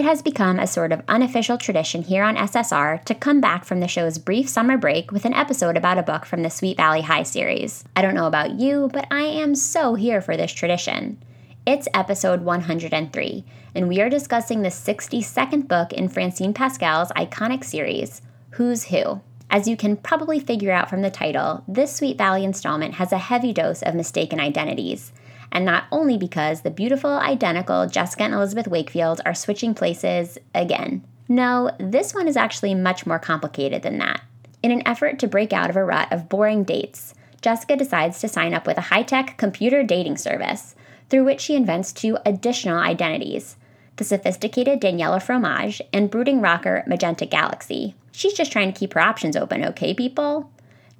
It has become a sort of unofficial tradition here on SSR to come back from the show's brief summer break with an episode about a book from the Sweet Valley High series. I don't know about you, but I am so here for this tradition. It's episode 103, and we are discussing the 62nd book in Francine Pascal's iconic series, Who's Who. As you can probably figure out from the title, this Sweet Valley installment has a heavy dose of mistaken identities. And not only because the beautiful, identical Jessica and Elizabeth Wakefield are switching places again. No, this one is actually much more complicated than that. In an effort to break out of a rut of boring dates, Jessica decides to sign up with a high tech computer dating service, through which she invents two additional identities the sophisticated Daniela Fromage and brooding rocker Magenta Galaxy. She's just trying to keep her options open, okay, people?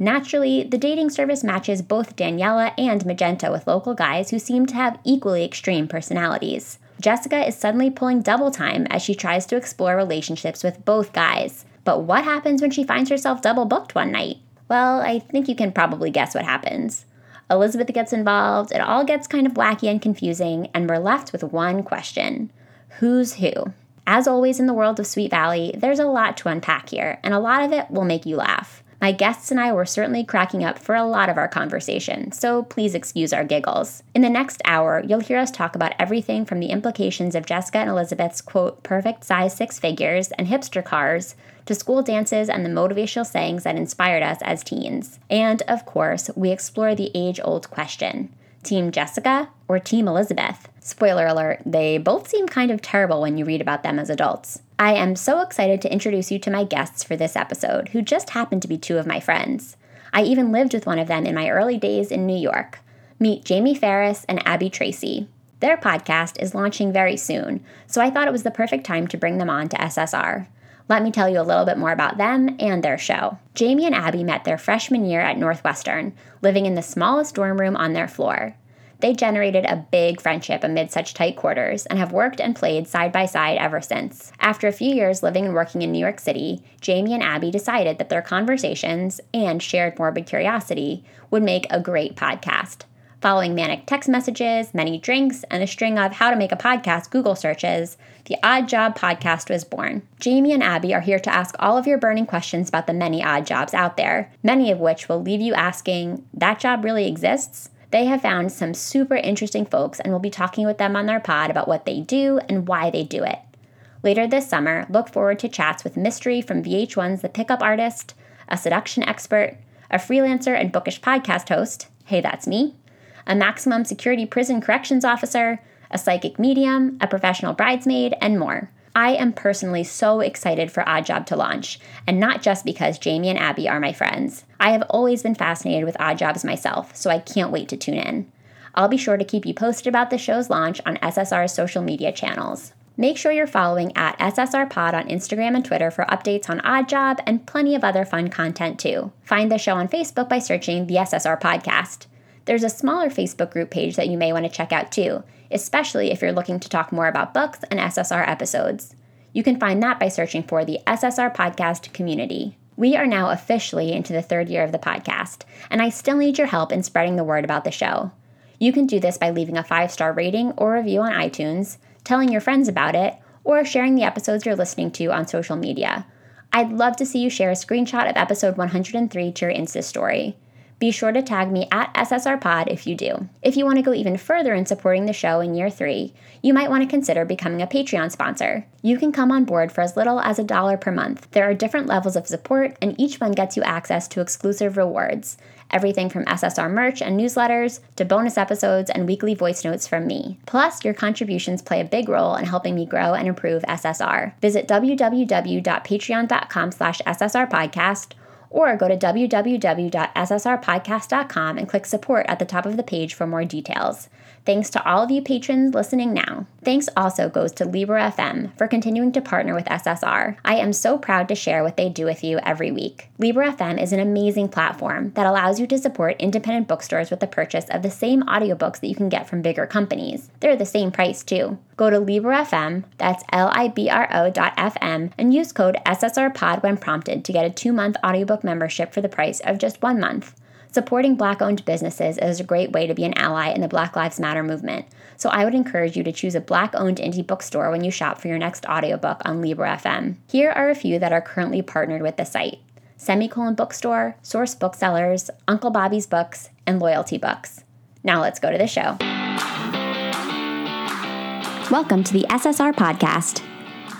Naturally, the dating service matches both Daniela and Magenta with local guys who seem to have equally extreme personalities. Jessica is suddenly pulling double time as she tries to explore relationships with both guys. But what happens when she finds herself double booked one night? Well, I think you can probably guess what happens. Elizabeth gets involved, it all gets kind of wacky and confusing, and we're left with one question Who's who? As always in the world of Sweet Valley, there's a lot to unpack here, and a lot of it will make you laugh. My guests and I were certainly cracking up for a lot of our conversation, so please excuse our giggles. In the next hour, you'll hear us talk about everything from the implications of Jessica and Elizabeth's quote, perfect size six figures and hipster cars to school dances and the motivational sayings that inspired us as teens. And of course, we explore the age old question Team Jessica or Team Elizabeth? Spoiler alert, they both seem kind of terrible when you read about them as adults. I am so excited to introduce you to my guests for this episode, who just happen to be two of my friends. I even lived with one of them in my early days in New York. Meet Jaimie Farris and Abby Tracy. Their podcast is launching very soon, so I thought it was the perfect time to bring them on to SSR. Let me tell you a little bit more about them and their show. Jaimie and Abby met their freshman year at Northwestern, living in the smallest dorm room on their floor. They generated a big friendship amid such tight quarters and have worked and played side by side ever since. After a few years living and working in New York City, Jaimie and Abby decided that their conversations and shared morbid curiosity would make a great podcast. Following manic text messages, many drinks, and a string of how to make a podcast Google searches, the Odd Job podcast was born. Jaimie and Abby are here to ask all of your burning questions about the many odd jobs out there, many of which will leave you asking, that job really exists? They have found some super interesting folks and we'll be talking with them on their pod about what they do and why they do it. Later this summer, look forward to chats with Mystery from VH1's The Pickup Artist, a seduction expert, a freelancer and bookish podcast host, hey, that's me, a maximum security prison corrections officer, a psychic medium, a professional bridesmaid, and more. I am personally so excited for Odd Job to launch, and not just because Jaimie and Abby are my friends. I have always been fascinated with odd jobs myself, so I can't wait to tune in. I'll be sure to keep you posted about the show's launch on SSR's social media channels. Make sure you're following at SSR Pod on Instagram and Twitter for updates on Odd Job and plenty of other fun content too. Find the show on Facebook by searching the SSR Podcast. There's a smaller Facebook group page that you may want to check out too, especially if you're looking to talk more about books and SSR episodes. You can find that by searching for the SSR Podcast community. We are now officially into the third year of the podcast, and I still need your help in spreading the word about the show. You can do this by leaving a five star rating or review on iTunes, telling your friends about it, or sharing the episodes you're listening to on social media. I'd love to see you share a screenshot of episode 103 to your Insta story. Be sure to tag me at SSRPod if you do. If you want to go even further in supporting the show in year three, you might want to consider becoming a Patreon sponsor. You can come on board for as little as a dollar per month. There are different levels of support, and each one gets you access to exclusive rewards everything from SSR merch and newsletters to bonus episodes and weekly voice notes from me. Plus, your contributions play a big role in helping me grow and improve SSR. Visit www.patreon.com slash ssrpodcast or go to www.ssrpodcast.com and click support at the top of the page for more details. Thanks to all of you patrons listening now. Thanks also goes to Libro FM for continuing to partner with SSR. I am so proud to share what they do with you every week. Libro FM is an amazing platform that allows you to support independent bookstores with the purchase of the same audiobooks that you can get from bigger companies. They're the same price too. Go to Libro FM, that's L-I-B-R-O dot FM, and use code SSRPOD when prompted to get a two-month audiobook membership for the price of just one month. Supporting Black owned businesses is a great way to be an ally in the Black Lives Matter movement. So I would encourage you to choose a Black owned indie bookstore when you shop for your next audiobook on Libro FM. Here are a few that are currently partnered with the site Semicolon Bookstore, Source Booksellers, Uncle Bobby's Books, and Loyalty Books. Now let's go to the show. Welcome to the SSR Podcast.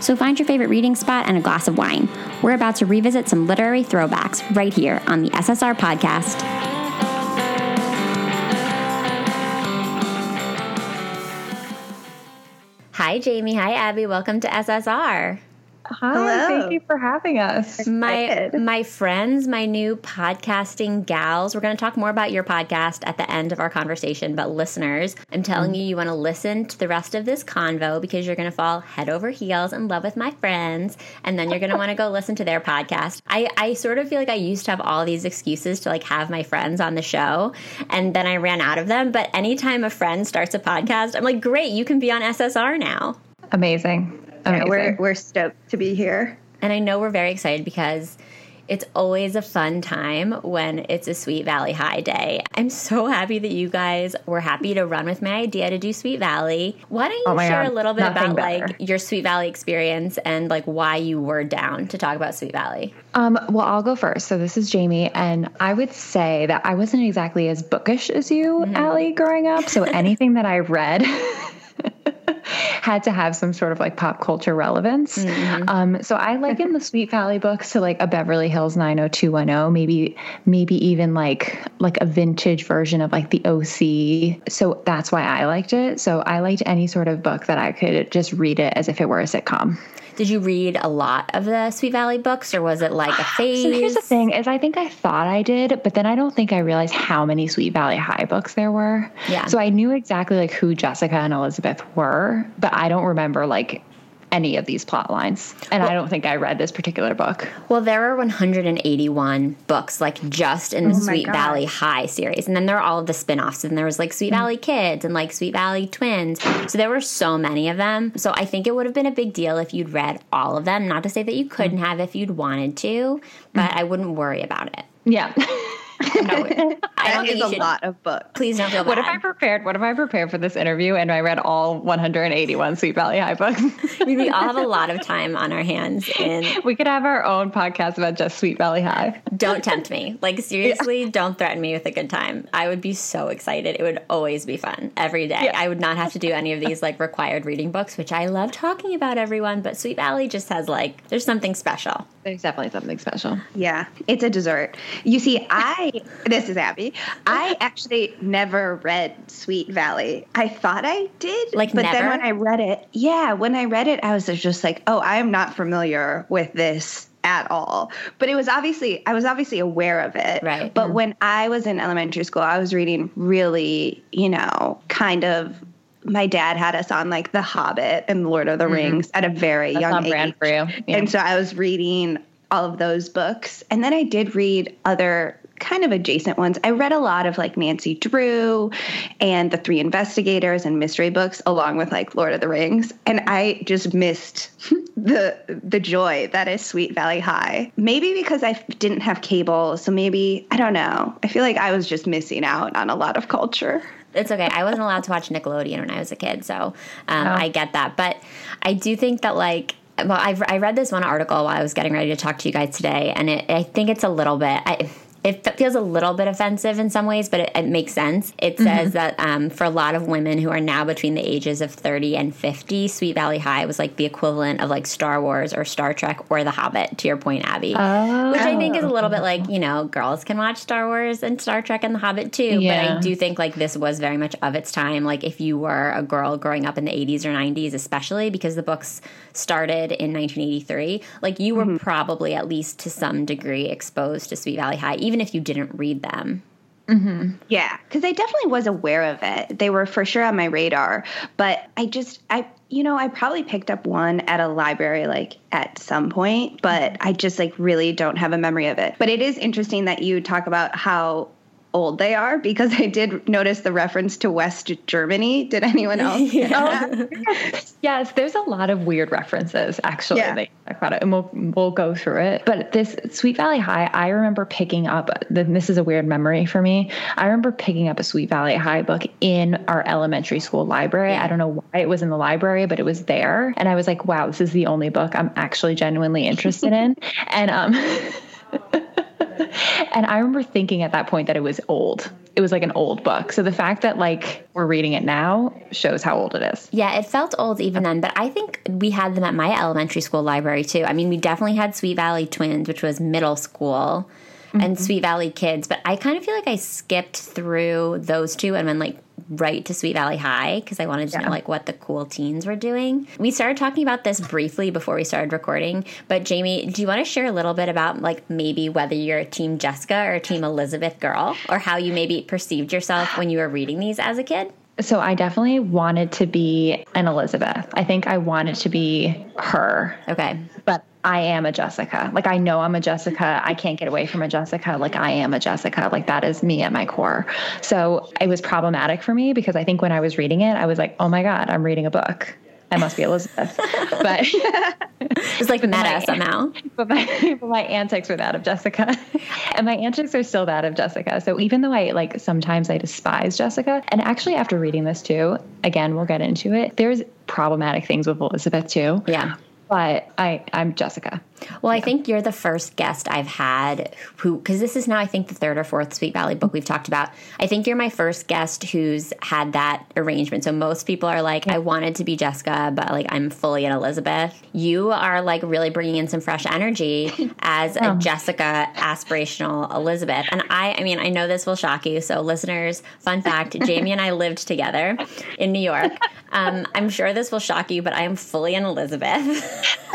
So find your favorite reading spot and a glass of wine. We're about to revisit some literary throwbacks right here on the SSR podcast. Hi, Jaimie. Hi, Abby. Welcome to SSR. Hi, Hello. thank you for having us. My my friends, my new podcasting gals. We're going to talk more about your podcast at the end of our conversation, but listeners, I'm telling mm. you you want to listen to the rest of this convo because you're going to fall head over heels in love with my friends and then you're going to want to go listen to their podcast. I I sort of feel like I used to have all these excuses to like have my friends on the show and then I ran out of them, but anytime a friend starts a podcast, I'm like, "Great, you can be on SSR now." Amazing. Yeah, we're we're stoked to be here. And I know we're very excited because it's always a fun time when it's a Sweet Valley High day. I'm so happy that you guys were happy to run with my idea to do Sweet Valley. Why don't you oh share God, a little bit about better. like your Sweet Valley experience and like why you were down to talk about Sweet Valley? Um, well, I'll go first. So this is Jaimie, and I would say that I wasn't exactly as bookish as you, mm-hmm. Alli, growing up. So anything that I read. had to have some sort of like pop culture relevance. Mm-hmm. Um, so I liken the Sweet Valley books to like a Beverly Hills 90210, maybe maybe even like like a vintage version of like the OC. So that's why I liked it. So I liked any sort of book that I could just read it as if it were a sitcom. Did you read a lot of the Sweet Valley books, or was it like a phase? So here's the thing: is I think I thought I did, but then I don't think I realized how many Sweet Valley High books there were. Yeah. So I knew exactly like who Jessica and Elizabeth were, but I don't remember like any of these plot lines. And well, I don't think I read this particular book. Well, there are 181 books, like just in the oh Sweet Valley High series. And then there are all of the spin offs. And there was like Sweet mm-hmm. Valley Kids and like Sweet Valley Twins. So there were so many of them. So I think it would have been a big deal if you'd read all of them. Not to say that you couldn't mm-hmm. have if you'd wanted to, but mm-hmm. I wouldn't worry about it. Yeah. no, I don't think a should, lot of books. Please don't feel bad. What if I prepared? What if I prepared for this interview and I read all 181 Sweet Valley High books? we all have a lot of time on our hands, and we could have our own podcast about just Sweet Valley High. Don't tempt me. Like seriously, yeah. don't threaten me with a good time. I would be so excited. It would always be fun every day. Yeah. I would not have to do any of these like required reading books, which I love talking about everyone. But Sweet Valley just has like there's something special. There's definitely something special. Yeah, it's a dessert. You see, I this is Abby. I actually never read Sweet Valley. I thought I did, like, but never? then when I read it, yeah, when I read it, I was just like, oh, I am not familiar with this at all. But it was obviously I was obviously aware of it. Right. But mm-hmm. when I was in elementary school, I was reading really, you know, kind of my dad had us on like The Hobbit and Lord of the mm-hmm. Rings at a very That's young age. Brand for you. Yeah. And so I was reading all of those books. And then I did read other kind of adjacent ones. I read a lot of like Nancy Drew and the Three Investigators and mystery books along with like Lord of the Rings. And I just missed the the joy that is Sweet Valley High. Maybe because I didn't have cable, so maybe I don't know. I feel like I was just missing out on a lot of culture it's okay. I wasn't allowed to watch Nickelodeon when I was a kid, so um, oh. I get that. But I do think that like. Well, I've, I read this one article while I was getting ready to talk to you guys today, and it, I think it's a little bit. I, it feels a little bit offensive in some ways, but it, it makes sense. It mm-hmm. says that um, for a lot of women who are now between the ages of 30 and 50, Sweet Valley High was like the equivalent of like Star Wars or Star Trek or The Hobbit, to your point, Abby. Oh. Which I think is a little bit like, you know, girls can watch Star Wars and Star Trek and The Hobbit too. Yeah. But I do think like this was very much of its time. Like if you were a girl growing up in the 80s or 90s, especially because the books started in 1983, like you were mm-hmm. probably at least to some degree exposed to Sweet Valley High, even even if you didn't read them. Mm-hmm. Yeah, because I definitely was aware of it. They were for sure on my radar, but I just, I, you know, I probably picked up one at a library like at some point, but I just like really don't have a memory of it. But it is interesting that you talk about how old they are because I did notice the reference to West Germany. Did anyone else? yeah. yes, there's a lot of weird references actually. Yeah. They talk about it, and we'll we'll go through it. But this Sweet Valley High, I remember picking up. This is a weird memory for me. I remember picking up a Sweet Valley High book in our elementary school library. Yeah. I don't know why it was in the library, but it was there, and I was like, "Wow, this is the only book I'm actually genuinely interested in." And um. and I remember thinking at that point that it was old. It was like an old book. So the fact that like we're reading it now shows how old it is. Yeah, it felt old even then, but I think we had them at my elementary school library too. I mean, we definitely had Sweet Valley Twins, which was middle school. Mm-hmm. And Sweet Valley Kids, but I kind of feel like I skipped through those two and went like right to Sweet Valley High because I wanted to yeah. know like what the cool teens were doing. We started talking about this briefly before we started recording, but Jaimie, do you want to share a little bit about like maybe whether you're a team Jessica or a team Elizabeth girl or how you maybe perceived yourself when you were reading these as a kid? So I definitely wanted to be an Elizabeth. I think I wanted to be her. Okay. But I am a Jessica. Like I know I'm a Jessica. I can't get away from a Jessica. Like I am a Jessica. Like that is me at my core. So it was problematic for me because I think when I was reading it, I was like, oh my God, I'm reading a book. I must be Elizabeth. but it's like meta my, somehow. But my, but my antics were that of Jessica. and my antics are still that of Jessica. So even though I like sometimes I despise Jessica, and actually after reading this too, again, we'll get into it, there's problematic things with Elizabeth too. Yeah but I I'm Jessica. Well, I think you're the first guest I've had who, because this is now, I think, the third or fourth Sweet Valley book we've talked about. I think you're my first guest who's had that arrangement. So most people are like, I wanted to be Jessica, but like I'm fully an Elizabeth. You are like really bringing in some fresh energy as a Jessica aspirational Elizabeth. And I, I mean, I know this will shock you. So listeners, fun fact Jaimie and I lived together in New York. Um, I'm sure this will shock you, but I am fully an Elizabeth.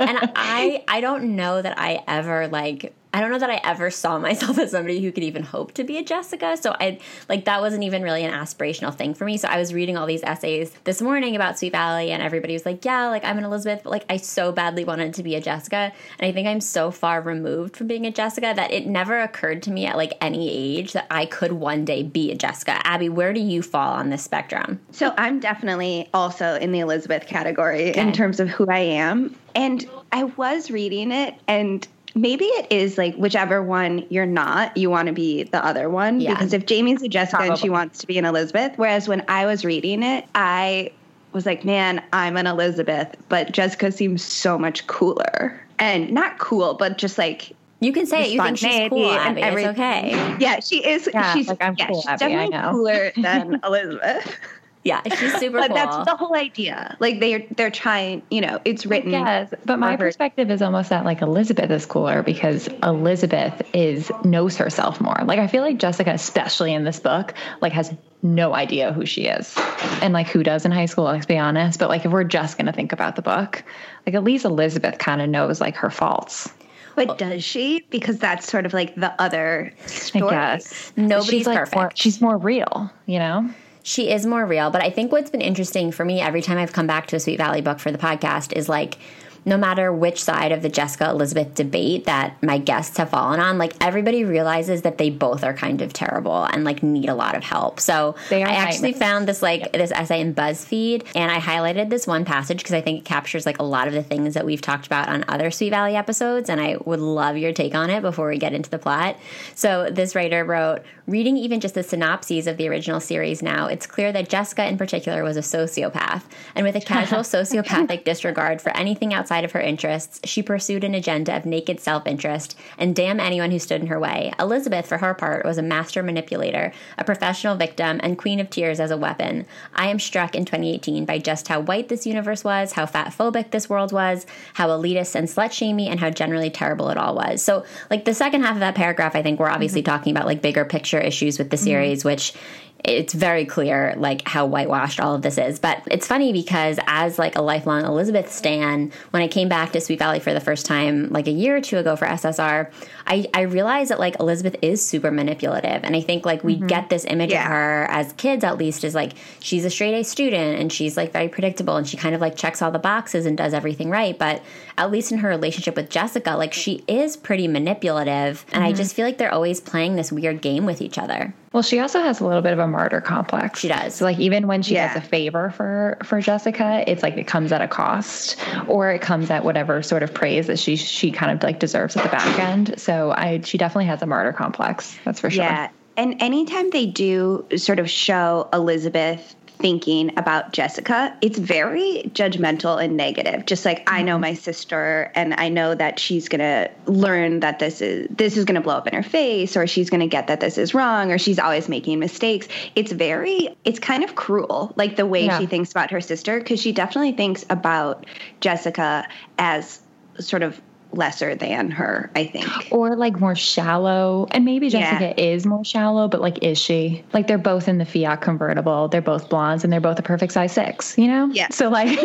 and I I don't know that I ever like I don't know that I ever saw myself as somebody who could even hope to be a Jessica. So I like that wasn't even really an aspirational thing for me. So I was reading all these essays this morning about Sweet Valley and everybody was like, "Yeah, like I'm an Elizabeth, but like I so badly wanted to be a Jessica." And I think I'm so far removed from being a Jessica that it never occurred to me at like any age that I could one day be a Jessica. Abby, where do you fall on this spectrum? So I'm definitely also in the Elizabeth category okay. in terms of who I am. And I was reading it and maybe it is like whichever one you're not, you want to be the other one. Yeah. Because if Jaimie's a Jessica Probably. and she wants to be an Elizabeth, whereas when I was reading it, I was like, man, I'm an Elizabeth, but Jessica seems so much cooler. And not cool, but just like you can say it. You think she's cool, Abby. It's okay. Yeah, she is. Yeah, she's like I'm yeah, cool, she's Abby, definitely cooler than Elizabeth. Yeah, she's super but cool. that's the whole idea. Like they're they're trying, you know, it's written. Yes, but my perspective is almost that like Elizabeth is cooler because Elizabeth is knows herself more. Like I feel like Jessica, especially in this book, like has no idea who she is, and like who does in high school. Let's be honest. But like if we're just gonna think about the book, like at least Elizabeth kind of knows like her faults. But does she? Because that's sort of like the other story. I guess. Nobody's she's like perfect. More, she's more real, you know? She is more real. But I think what's been interesting for me every time I've come back to a Sweet Valley book for the podcast is like no matter which side of the Jessica Elizabeth debate that my guests have fallen on, like everybody realizes that they both are kind of terrible and like need a lot of help. So I actually found this like yep. this essay in BuzzFeed and I highlighted this one passage because I think it captures like a lot of the things that we've talked about on other Sweet Valley episodes and I would love your take on it before we get into the plot. So this writer wrote, reading even just the synopses of the original series now, it's clear that Jessica in particular was a sociopath and with a casual sociopathic disregard for anything outside outside of her interests, she pursued an agenda of naked self interest, and damn anyone who stood in her way. Elizabeth, for her part, was a master manipulator, a professional victim, and queen of tears as a weapon. I am struck in 2018 by just how white this universe was, how fat phobic this world was, how elitist and slut shamey, and how generally terrible it all was. So, like, the second half of that paragraph, I think we're obviously mm-hmm. talking about like bigger picture issues with the mm-hmm. series, mm-hmm. which it's very clear like how whitewashed all of this is. But it's funny because as like a lifelong Elizabeth stan, when I came back to Sweet Valley for the first time like a year or two ago for SSR, I, I realized that like Elizabeth is super manipulative. And I think like we mm-hmm. get this image yeah. of her as kids at least is like she's a straight A student and she's like very predictable and she kind of like checks all the boxes and does everything right. But at least in her relationship with Jessica, like she is pretty manipulative. And mm-hmm. I just feel like they're always playing this weird game with each other. Well, she also has a little bit of a martyr complex. She does. So like even when she yeah. does a favor for for Jessica, it's like it comes at a cost or it comes at whatever sort of praise that she she kind of like deserves at the back end. So I she definitely has a martyr complex. That's for sure. Yeah. And anytime they do sort of show Elizabeth thinking about Jessica, it's very judgmental and negative. Just like mm-hmm. I know mm-hmm. my sister and I know that she's going to learn that this is this is going to blow up in her face or she's going to get that this is wrong or she's always making mistakes. It's very it's kind of cruel like the way yeah. she thinks about her sister because she definitely thinks about Jessica as sort of lesser than her, I think. Or like more shallow. And maybe Jessica yeah. is more shallow, but like, is she? Like, they're both in the Fiat convertible. They're both blondes and they're both a perfect size six, you know? Yeah. So, like.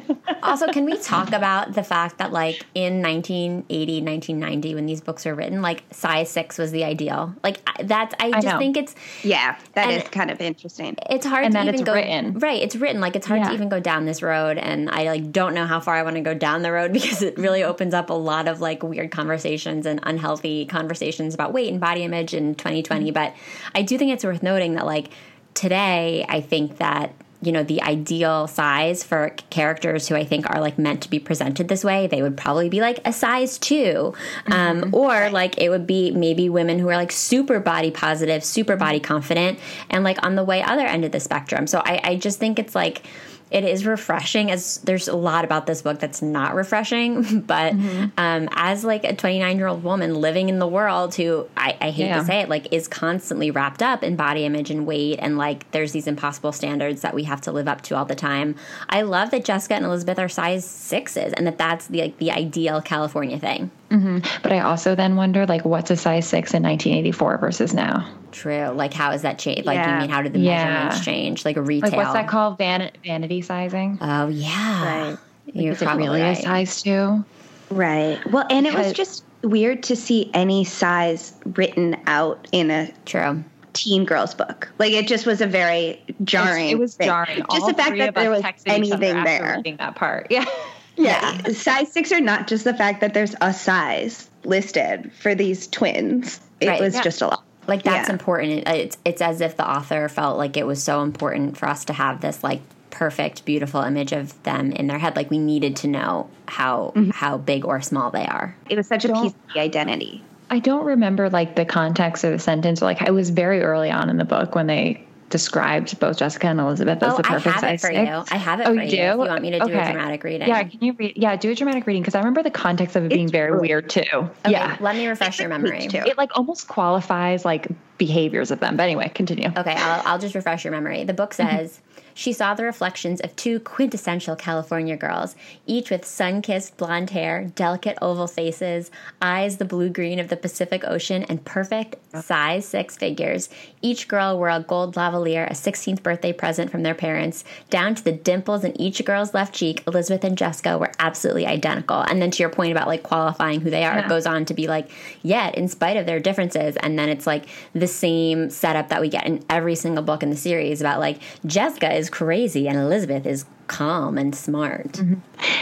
also, can we talk about the fact that, like, in 1980, 1990, when these books were written, like, size six was the ideal? Like, that's, I just I think it's. Yeah, that is kind of interesting. It's hard and to even go. Written. Right. It's written. Like, it's hard yeah. to even go down this road. And I, like, don't know how far I want to go down the road because it really opens up a lot lot of like weird conversations and unhealthy conversations about weight and body image in 2020. Mm-hmm. But I do think it's worth noting that like today, I think that you know the ideal size for characters who I think are like meant to be presented this way, they would probably be like a size 2 um, mm-hmm. or like it would be maybe women who are like super body positive, super body confident, and like on the way other end of the spectrum. So I, I just think it's like it is refreshing as there's a lot about this book that's not refreshing but mm-hmm. um, as like a 29 year old woman living in the world who I, I hate yeah. to say it like is constantly wrapped up in body image and weight and like there's these impossible standards that we have to live up to all the time i love that jessica and elizabeth are size sixes and that that's the like the ideal california thing mm-hmm. but i also then wonder like what's a size six in 1984 versus now True. Like, how is that change? Like, yeah. you mean how did the yeah. measurements change? Like a retail. Like, what's that called? Van- vanity sizing. Oh yeah. Right. You're probably really right. a size two. Right. Well, and it was just weird to see any size written out in a true teen girls book. Like it just was a very jarring. It was thing. jarring. Just All the fact that there was anything there. Reading that part. Yeah. Yeah. Yeah. size six are not just the fact that there's a size listed for these twins. It right. was yeah. just a lot. Like that's yeah. important. It's it's as if the author felt like it was so important for us to have this like perfect, beautiful image of them in their head. Like we needed to know how mm-hmm. how big or small they are. It was such a piece of the identity. I don't remember like the context of the sentence. Like I was very early on in the book when they described both Jessica and Elizabeth as oh, the perfect size for six. You. I have it oh, for you. Do? you. If you want me to do okay. a dramatic reading? Yeah, can you read? Yeah, do a dramatic reading because I remember the context of it being very weird too. Okay, yeah, let me refresh your memory. Too. It like almost qualifies like behaviors of them. But anyway, continue. Okay, I'll, I'll just refresh your memory. The book mm-hmm. says she saw the reflections of two quintessential California girls, each with sun kissed blonde hair, delicate oval faces, eyes the blue green of the Pacific Ocean, and perfect size six figures. Each girl wore a gold lavalier, a 16th birthday present from their parents. Down to the dimples in each girl's left cheek, Elizabeth and Jessica were absolutely identical. And then to your point about like qualifying who they are, yeah. it goes on to be like, yet in spite of their differences, and then it's like the same setup that we get in every single book in the series about like Jessica is crazy and Elizabeth is calm and smart. Mm-hmm.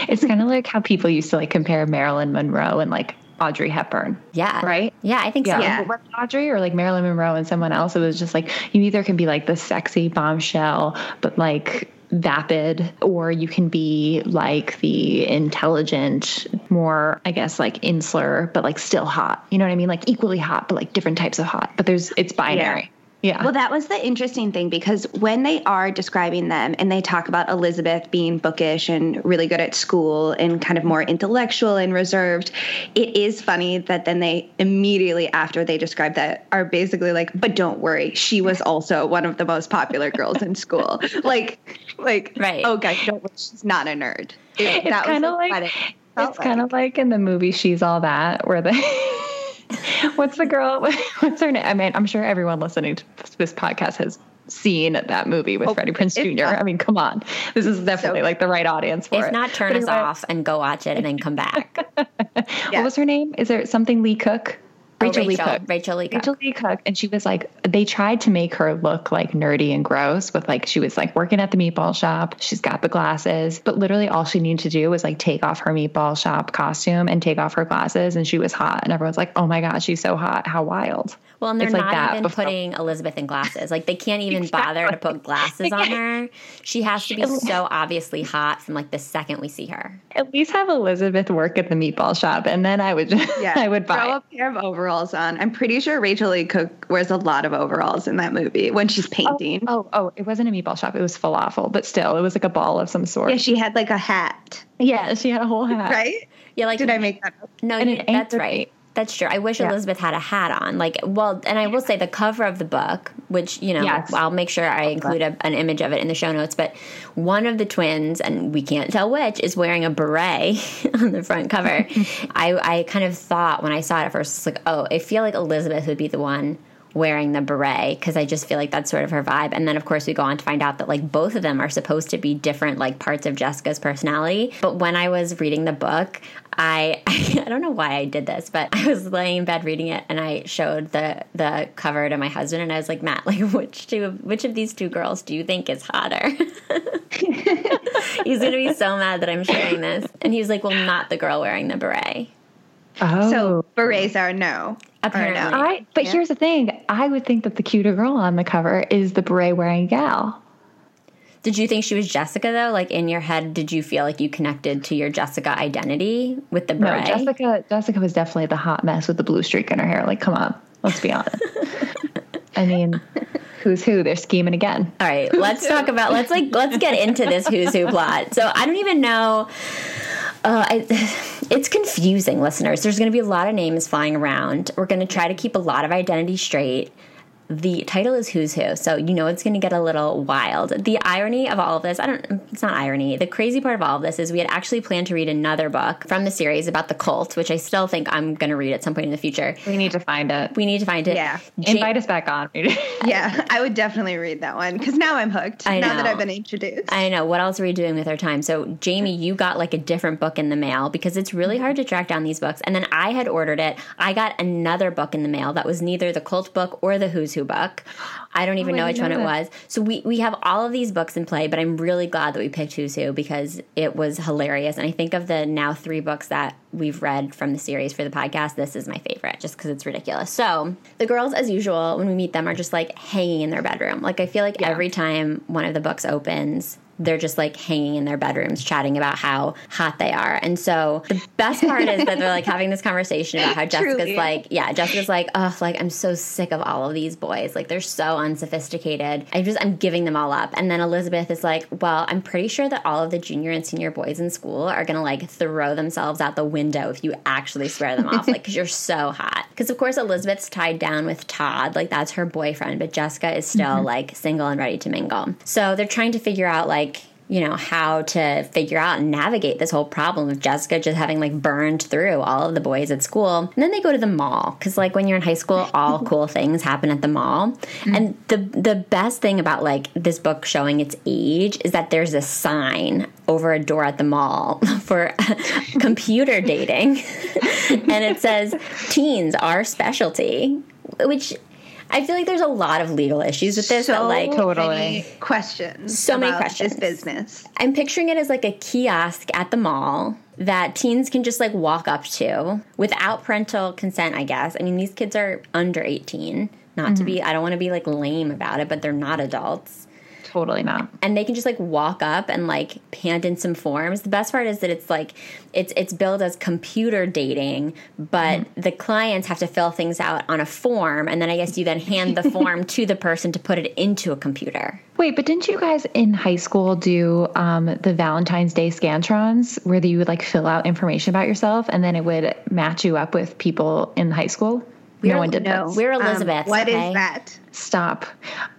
It's kind of like how people used to like compare Marilyn Monroe and like Audrey Hepburn. Yeah. Right? Yeah, I think yeah. so. Yeah. Was Audrey or like Marilyn Monroe and someone else? It was just like you either can be like the sexy bombshell, but like vapid, or you can be like the intelligent, more, I guess, like insular, but like still hot. You know what I mean? Like equally hot, but like different types of hot. But there's, it's binary. Yeah. Yeah. Well, that was the interesting thing because when they are describing them and they talk about Elizabeth being bookish and really good at school and kind of more intellectual and reserved, it is funny that then they immediately after they describe that are basically like, but don't worry, she was also one of the most popular girls in school. Like, like, right. oh, guys, don't worry, she's not a nerd. It, it's kind of like, it's kind of like in the movie She's All That, where they. what's the girl? What's her name? I mean, I'm sure everyone listening to this podcast has seen that movie with Oh, Freddie Prinze Jr. not- I mean, come on. This is definitely good. like the right audience for If it. not, turn But us anyway, off and go watch it and then come back. What was her name? Is there something Leigh Cook? Oh, Rachael, Leigh Cook. Rachael Leigh Cook. Rachael Leigh Cook, and she was like, they tried to make her look like nerdy and gross with like, she was like working at the meatball shop. She's got the glasses, but literally all she needed to do was like take off her meatball shop costume and take off her glasses, and she was hot. And everyone's like, oh my God, she's so hot. How wild. Well, and they're It's like not that even before- putting Elizabeth in glasses. Like they can't even bother to put glasses on her. She has to be so obviously hot from like the second we see her. At least have Elizabeth work at the meatball shop, and then I would, just, Yeah, I would throw buy. a pair of overalls on. I'm pretty sure Rachael Leigh Cook wears a lot of overalls in that movie when she's oh, painting. Oh, oh, it wasn't a meatball shop. It was falafel, but still, it was like a ball of some sort. Yeah, she had like a hat, Yeah, she had a whole hat. right? Yeah, like Did I make that up? No, And you, an that's anchor right. That's true. I wish Yeah. Elizabeth had a hat on. Like, well, and I will say the cover of the book, which, you know, Yes. I'll make sure I include a, an image of it in the show notes, but one of the twins, and we can't tell which, is wearing a beret on the front cover. I, I kind of thought when I saw it at first, it's like, oh, I feel like Elizabeth would be the one wearing the beret because I just feel like that's sort of her vibe. And then, of course, we go on to find out that like both of them are supposed to be different like parts of Jessica's personality. But when I was reading the book, I I don't know why I did this, but I was laying in bed reading it and I showed the the cover to my husband and I was like, Matt, like which two of which of these two girls do you think is hotter? He's gonna be so mad that I'm sharing this. And he was like, Well, not the girl wearing the beret. Oh. So berets are no. Or Apparently. no. I, but Yeah. here's the thing. I would think that the cuter girl on the cover is the beret wearing gal. Did you think she was Jessica though? Like in your head, did you feel like you connected to your Jessica identity with the No. Jessica. Jessica was definitely the hot mess with the blue streak in her hair. Like, come on, let's be honest. I mean, who's who? They're scheming again. All right, let's talk about let's like let's get into this who's who plot. So I don't even know. Uh, I, it's confusing, listeners. There's going to be a lot of names flying around. We're going to try to keep a lot of identity straight. The title is Who's Who, so you know it's going to get a little wild. The irony of all of this, I don't, it's not irony. The crazy part of all of this is we had actually planned to read another book from the series about the cult, which I still think I'm going to read at some point in the future. We need to find it. We need to find it. Yeah. Ja- Invite us back on. Yeah, I would definitely read that one because now I'm hooked. I now that. I've been introduced. I know. What else are we doing with our time? So, Jaimie, you got like a different book in the mail because it's really hard to track down these books. And then I had ordered it. I got another book in the mail that was neither the cult book or the Who's Who book. I don't even I know which one know it was. So we we have all of these books in play, but I'm really glad that we picked Who's Who because it was hilarious. And I think of the now three books that we've read from the series for the podcast, this is my favorite just because it's ridiculous. So the girls, as usual, when we meet them, are just like hanging in their bedroom. Like I feel like every time one of the books opens, they're just like hanging in their bedrooms chatting about how hot they are. And so the best part is that they're like having this conversation about how Jessica's Truly. like, yeah, Jessica's like, oh, like I'm so sick of all of these boys. Like they're so unsophisticated. I just I'm giving them all up. And then Elizabeth is like, well, I'm pretty sure that all of the junior and senior boys in school are gonna like throw themselves out the window if you actually swear them off, like because you're so hot. Because of course Elizabeth's tied down with Todd, like that's her boyfriend, but Jessica is still mm-hmm. like single and ready to mingle. So they're trying to figure out like you know, how to figure out and navigate this whole problem of Jessica just having like burned through all of the boys at school. And then they go to the mall because like when you're in high school, all cool things happen at the mall. Mm-hmm. And the the best thing about like this book showing its age is that there's a sign over a door at the mall for computer dating. and it says teens are specialty, which I feel like there's a lot of legal issues with this. that, so like Totally. many questions. So many questions. This business. I'm picturing it as like a kiosk at the mall that teens can just like walk up to without parental consent, I guess. I mean, these kids are under 18. Not to mm-hmm. be, I don't want to be like lame about it, but they're not adults. Totally not. And they can just like walk up and like hand in some forms. The best part is that it's like it's it's billed as computer dating, but the clients have to fill things out on a form, and then I guess you then hand the form to the person to put it into a computer. Wait, but didn't you guys in high school do um, the Valentine's Day scantrons where you would like fill out information about yourself and then it would match you up with people in high school? no one did No, that. We're Um, Elizabeths, what is okay? that? Stop.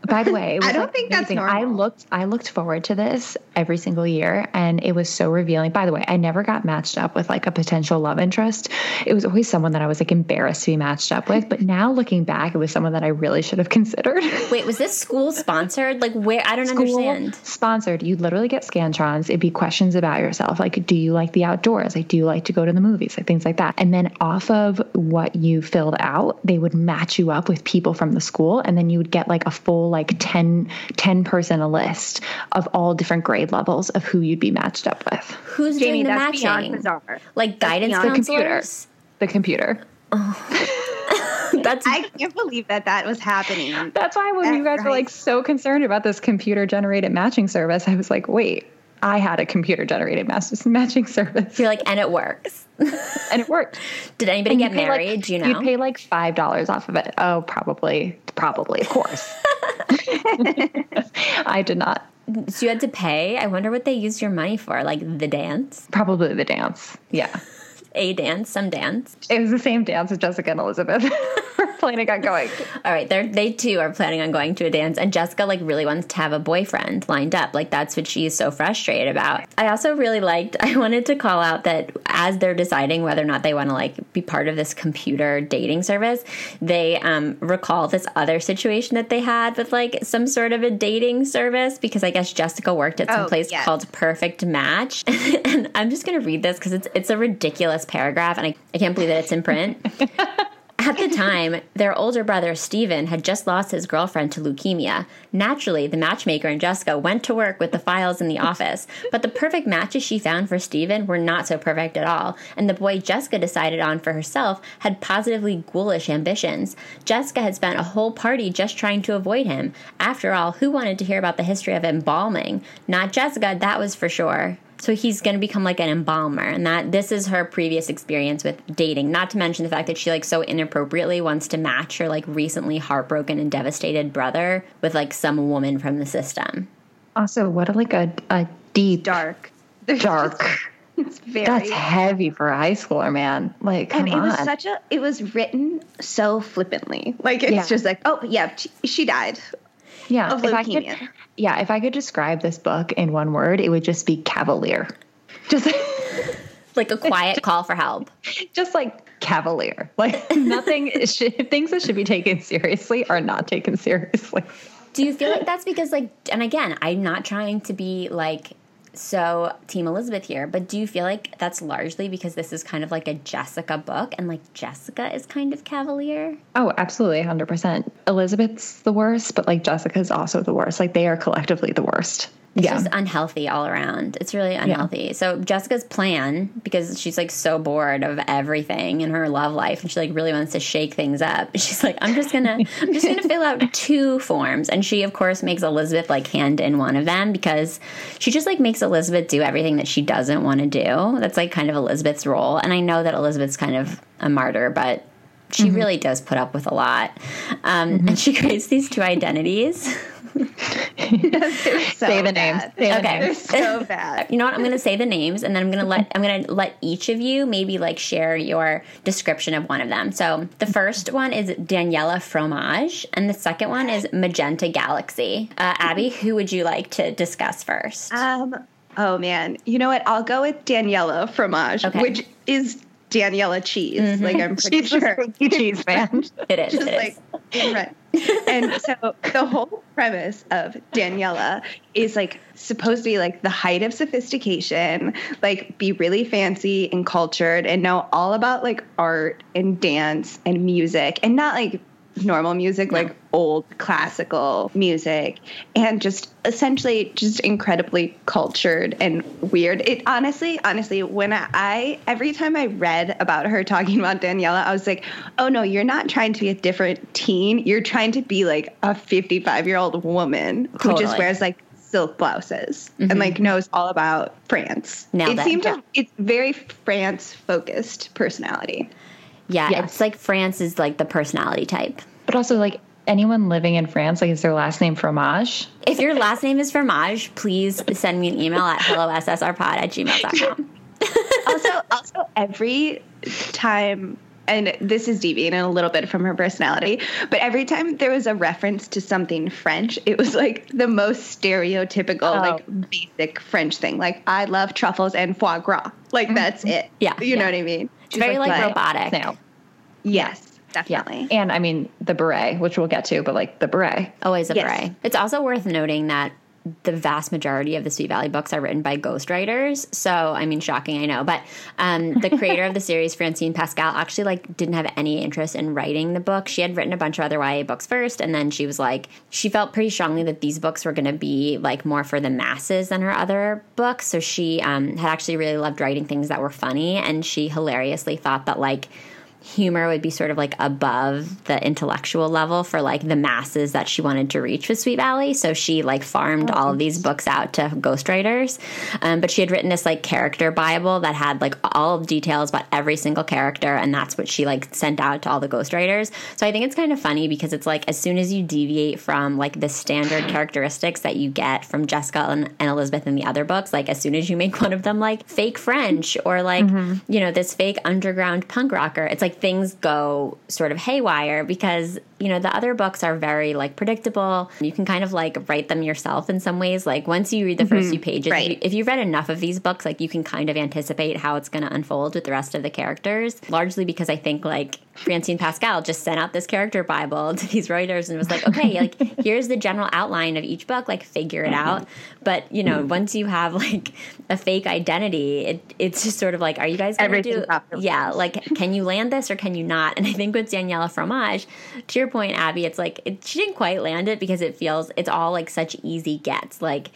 By the way, I don't like think amazing. that's normal. I looked I looked forward to this every single year and it was so revealing. By the way, I never got matched up with like a potential love interest. It was always someone that I was like embarrassed to be matched up with, but now looking back, it was someone that I really should have considered. Wait, was this school sponsored? Like where I don't school understand. Sponsored. You'd literally get scantrons. It'd be questions about yourself. Like, do you like the outdoors? Like, do you like to go to the movies? Like things like that. And then off of what you filled out, they would match you up with people from the school and then you would get like a full like 10, 10 person a list of all different grade levels of who you'd be matched up with. Who's Jaimie, doing the matching? Like guidance the computer. The oh. computer. That's I can't believe that that was happening. That's why when you guys right. were like so concerned about this computer generated matching service, I was like, wait, I had a computer generated matching service. You're like, and it works. and it worked. Did anybody get married? Like, Do you know? You pay like five dollars off of it. Oh, probably, probably, of course. I did not. So you had to pay. I wonder what they used your money for, like the dance. Probably the dance. Yeah a dance, some dance. It was the same dance as Jessica and Elizabeth were planning on going. All right, they they too are planning on going to a dance, and Jessica like really wants to have a boyfriend lined up. Like that's what she's so frustrated about. I also really liked. I wanted to call out that as they're deciding whether or not they want to like be part of this computer dating service, they um, recall this other situation that they had with like some sort of a dating service because I guess Jessica worked at some oh, place yes. called Perfect Match, and I'm just gonna read this because it's it's a ridiculous paragraph, and I, I can't believe that it's in print. At the time, their older brother, Stephen, had just lost his girlfriend to leukemia. Naturally, the matchmaker and Jessica went to work with the files in the office, but the perfect matches she found for Stephen were not so perfect at all, and the boy Jessica decided on for herself had positively ghoulish ambitions. Jessica had spent a whole party just trying to avoid him. After all, who wanted to hear about the history of embalming? Not Jessica, that was for sure. So he's going to become like an embalmer, and that this is her previous experience with dating. Not to mention the fact that she like so inappropriately wants to match her like recently heartbroken and devastated brother with like some woman from the system. Also, what a like a a deep dark dark. It's very That's heavy for a high schooler, man. Like, come and it on. was such a. It was written so flippantly. Like it's yeah. just like, oh yeah, she died. Yeah, of leukemia. If could, yeah, if I could describe this book in one word, it would just be cavalier. Just like a quiet call for help. Just like cavalier. Like nothing should, things that should be taken seriously are not taken seriously. Do you feel like that's because like and again, I'm not trying to be like so team elizabeth here but do you feel like that's largely because this is kind of like a jessica book and like jessica is kind of cavalier? Oh absolutely 100% elizabeth's the worst but like jessica's also the worst. Like they are collectively the worst it's yeah. just unhealthy all around. It's really unhealthy. Yeah. So Jessica's plan, because she's like so bored of everything in her love life, and she like really wants to shake things up. She's like, I'm just gonna, I'm just gonna fill out two forms, and she of course makes Elizabeth like hand in one of them because she just like makes Elizabeth do everything that she doesn't want to do. That's like kind of Elizabeth's role, and I know that Elizabeth's kind of a martyr, but she mm-hmm. really does put up with a lot. Um, mm-hmm. And she creates these two identities. so say the names. Say the okay, names. so bad. You know what? I'm going to say the names, and then I'm going to let I'm going to let each of you maybe like share your description of one of them. So the first one is Daniela Fromage, and the second one is Magenta Galaxy. Uh, Abby, who would you like to discuss first? Um. Oh man, you know what? I'll go with Daniela Fromage, okay. which is Daniela cheese. Mm-hmm. Like I'm pretty She's sure a cheese fan. it is. Just it like is. right. and so the whole premise of Daniela is like supposed to be like the height of sophistication, like be really fancy and cultured and know all about like art and dance and music and not like normal music, like old classical music, and just essentially just incredibly cultured and weird. It honestly, honestly, when I, every time I read about her talking about Daniela, I was like, oh no, you're not trying to be a different teen. You're trying to be like a 55 year old woman totally. who just wears like silk blouses mm-hmm. and like knows all about France. Now it that, seems yeah. it's very France focused personality. Yeah, yes. it's like France is like the personality type. But also like anyone living in France, like is their last name fromage? If your last name is fromage, please send me an email at hellossrpod at gmail.com. also, also every time and this is deviating a little bit from her personality, but every time there was a reference to something French, it was like the most stereotypical, Oh. like basic French thing. Like, I love truffles and foie gras. Like, mm-hmm. that's it. Yeah, You know what I mean? It's very like, like- robotic. Now, Yes, yeah. definitely. And I mean, the beret, which we'll get to, but like the beret. Always a Yes. beret. It's also worth noting that the vast majority of the Sweet Valley books are written by ghostwriters. So, I mean, shocking, I know. But um, the creator of the series, Francine Pascal, actually like didn't have any interest in writing the book. She had written a bunch of other YA books first, and then she was like, she felt pretty strongly that these books were going to be like more for the masses than her other books. So she um, had actually really loved writing things that were funny, and she hilariously thought that like humor would be sort of like above the intellectual level for like the masses that she wanted to reach with Sweet Valley. So she like farmed all of these books out to ghostwriters. Um, but she had written this like character Bible that had like all the details about every single character, and that's what she like sent out to all the ghostwriters. So I think it's kind of funny because it's like as soon as you deviate from like the standard characteristics that you get from Jessica and, and Elizabeth in the other books, like as soon as you make one of them like fake French or like you know this fake underground punk rocker, it's like things go sort of haywire because you know the other books are very like predictable. You can kind of like write them yourself in some ways. Like once you read the first mm-hmm. few pages, Right. if, you, if you've read enough of these books, like you can kind of anticipate how it's going to unfold with the rest of the characters. Largely because I think like Francine Pascal just sent out this character bible to these writers and was like, okay, like here's the general outline of each book, like figure it out. But you know, once you have like a fake identity, it it's just sort of like, are you guys going to do? Yeah, like can you land this or can you not? And I think with Daniela Fromage, to your point, Abby, it's like it, she didn't quite land it because it feels it's all like such easy gets, like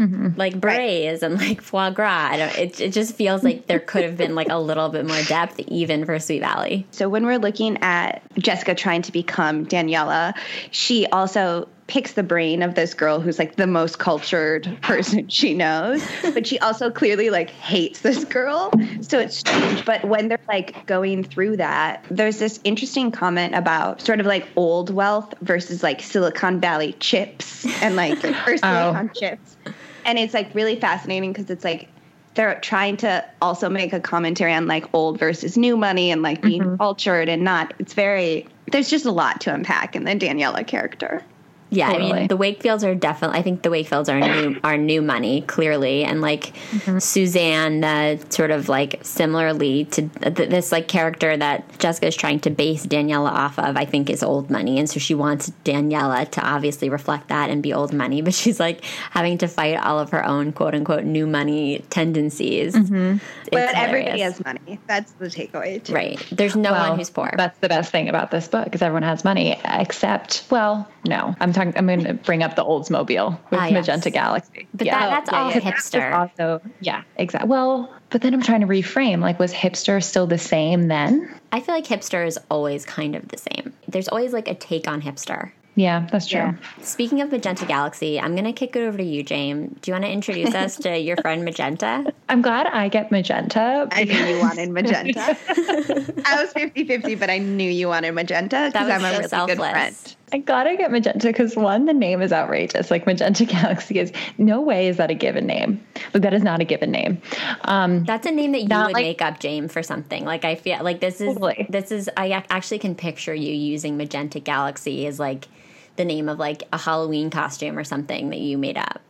Mm-hmm. like berets and like foie gras. I don't, it it just feels like there could have been like a little bit more depth even for Sweet Valley. So when we're looking at Jessica trying to become Daniela, she also picks the brain of this girl who's like the most cultured person she knows, but she also clearly like hates this girl. So it's strange. But when they're like going through that, there's this interesting comment about sort of like old wealth versus like Silicon Valley chips and like or Silicon chips. And it's like really fascinating because it's like they're trying to also make a commentary on like old versus new money and like being mm-hmm. cultured and not it's very there's just a lot to unpack in the Daniela character. Yeah, I mean the Wakefields are definitely. I think the Wakefields are new are new money clearly, and like Suzanne, uh, sort of like similarly to th- this like character that Jessica is trying to base Daniela off of. I think is old money, and so she wants Daniela to obviously reflect that and be old money, but she's like having to fight all of her own quote unquote new money tendencies. It's But everybody has money. That's the takeaway too. right. There's no Well, one who's poor. That's the best thing about this book is everyone has money, except well, no. I'm talking. I'm going to bring up the Oldsmobile with Ah, yes. Magenta Galaxy. But yeah. that, that's yeah, all yeah. hipster. also yeah, exactly. Well, but then I'm trying to reframe. Like, was hipster still the same then? I feel like hipster is always kind of the same. There's always like a take on hipster. Yeah, that's true. Yeah. Speaking of Magenta Galaxy, I'm going to kick it over to you, James. Do you want to introduce us to your friend Magenta? I'm glad I get magenta. I knew you wanted magenta. I was 50 50, but I knew you wanted magenta because I'm a so really good selfless. friend. I'm glad I get magenta because one, the name is outrageous. Like Magenta Galaxy is no way is that a given name. Like that is not a given name. Um, That's a name that you would like- make up, James, for something. Like I feel like this is Totally. this is I actually can picture you using Magenta Galaxy as like the name of like a Halloween costume or something that you made up.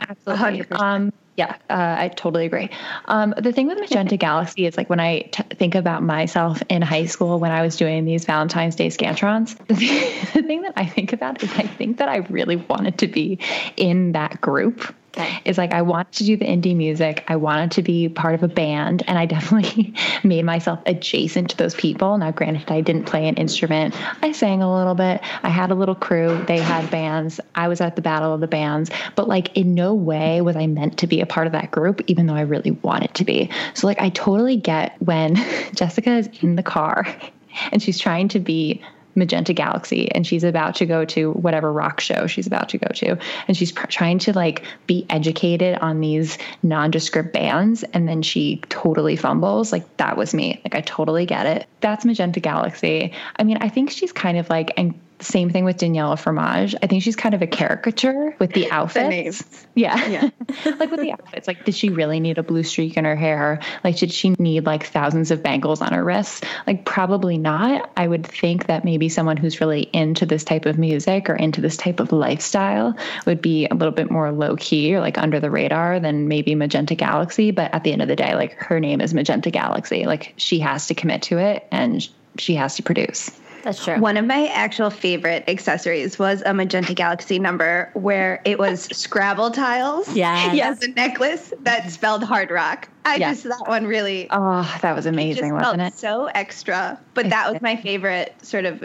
Absolutely. 100%. Um, yeah, uh, I totally agree. Um, the thing with Magenta Galaxy is like when I t- think about myself in high school when I was doing these Valentine's Day scantrons, the, the thing that I think about is I think that I really wanted to be in that group. Okay. Is like I wanted to do the indie music. I wanted to be part of a band, and I definitely made myself adjacent to those people. Now, granted, I didn't play an instrument. I sang a little bit. I had a little crew. They had bands. I was at the battle of the bands, but like in no way was I meant to be a part of that group, even though I really wanted to be. So like I totally get when Jessica is in the car and she's trying to be Magenta Galaxy and she's about to go to whatever rock show she's about to go to. And she's pr- trying to like be educated on these nondescript bands and then she totally fumbles. Like that was me. Like I totally get it. That's Magenta Galaxy. I mean I think she's kind of like and Same thing with Daniela Fromage. I think she's kind of a caricature with the outfits. the yeah. Yeah. like with the outfits. Like, did she really need a blue streak in her hair? Like, did she need like thousands of bangles on her wrists? Like, probably not. I would think that maybe someone who's really into this type of music or into this type of lifestyle would be a little bit more low key or like under the radar than maybe Magenta Galaxy. But at the end of the day, like, her name is Magenta Galaxy. Like, she has to commit to it and she has to produce. That's true. One of my actual favorite accessories was a Magenta Galaxy number where it was Scrabble tiles. Yeah. Yes, a necklace that spelled hard rock. I Yes. just that one really Oh, that was amazing, felt wasn't it? so extra. But that was my favorite sort of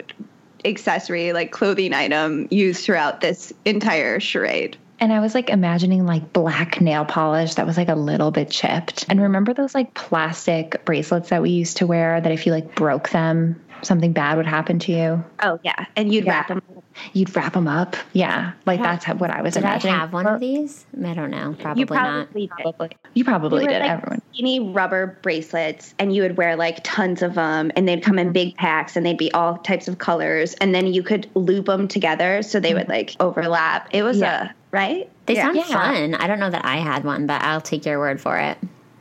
accessory, like clothing item used throughout this entire charade. And I was like imagining like black nail polish that was like a little bit chipped. And remember those like plastic bracelets that we used to wear that if you like broke them, something bad would happen to you? Oh yeah, and you'd Yeah. wrap them. Up. You'd wrap them up. Yeah. Like that's what I was Did I imagining. have one of these? I don't know. Probably, You probably did. Probably. You probably They did, like everyone. skinny rubber bracelets, and you would wear like tons of them, and they'd come in mm-hmm. big packs, and they'd be all types of colors, and then you could loop them together so they would mm-hmm. like overlap. It was Yeah. a right. They Yeah. sound Yeah. fun. I don't know that I had one, but I'll take your word for it.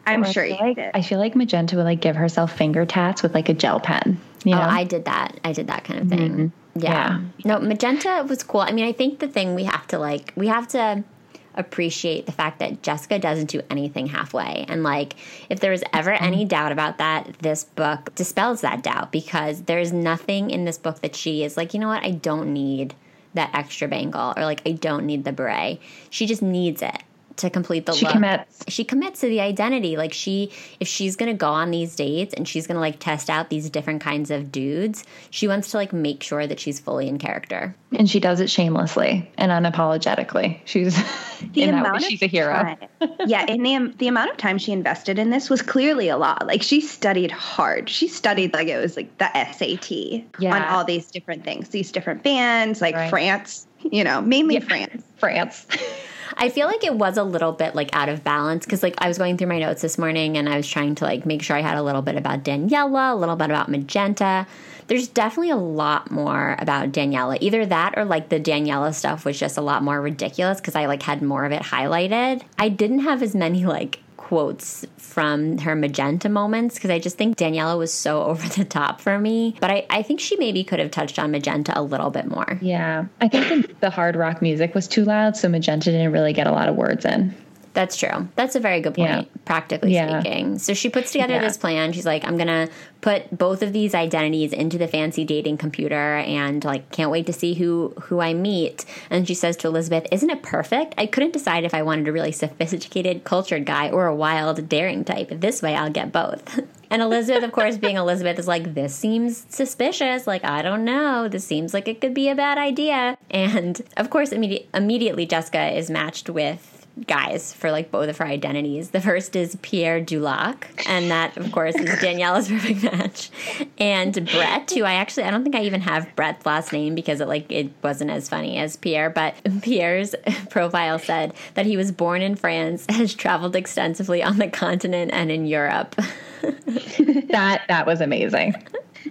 I'm Or I sure feel you like, did. I feel like Magenta would like give herself finger tats with like a gel pen. You oh, know? Oh, I did that. I did that kind of thing. Mm-hmm. Yeah. Yeah. No, magenta was cool. I mean, I think the thing we have to like, we have to appreciate the fact that Jessica doesn't do anything halfway. And like, if there was ever mm-hmm. any doubt about that, this book dispels that doubt because there's nothing in this book that she is like, you know what, I don't need that extra bangle or like, I don't need the beret. She just needs it to complete the She look commits. she commits to the identity like she if she's gonna go on these dates and she's gonna like test out these different kinds of dudes she wants to like make sure that she's fully in character And she does it shamelessly and unapologetically. She's in that way, she's a hero. time- yeah, and the the amount of time she invested in this was clearly a lot. Like she studied hard. She studied like it was like the SAT on all these different things, these different bands, like Right. France. You know, mainly Yeah. France. France. i feel like it was a little bit like out of balance because like i was going through my notes this morning and i was trying to like make sure i had a little bit about daniela a little bit about magenta there's definitely a lot more about Daniela. Either that or like the Daniela stuff was just a lot more ridiculous because I like had more of it highlighted. I didn't have as many like quotes from her magenta moments because I just think Daniela was so over the top for me. But I, I think she maybe could have touched on magenta a little bit more. Yeah. I think the, the hard rock music was too loud, so Magenta didn't really get a lot of words in. That's true. That's a very good point, Yeah. practically Yeah. speaking. So she puts together Yeah. this plan. She's like, I'm going to put both of these identities into the fancy dating computer and like can't wait to see who who I meet. And she says to Elizabeth, "Isn't it perfect? I couldn't decide if I wanted a really sophisticated, cultured guy or a wild, daring type. This way I'll get both." And Elizabeth, of course, being Elizabeth, is like, this seems suspicious. Like, I don't know. This seems like it could be a bad idea. And of course, immedi- immediately Jessica is matched with guys for like both of her identities. The first is Pierre Dulac, and that of course is Danielle's perfect match. And Brett, who I actually I don't think I even have Brett's last name because it like it wasn't as funny as Pierre, but Pierre's profile said that he was born in France, has traveled extensively on the continent and in Europe. That that was amazing.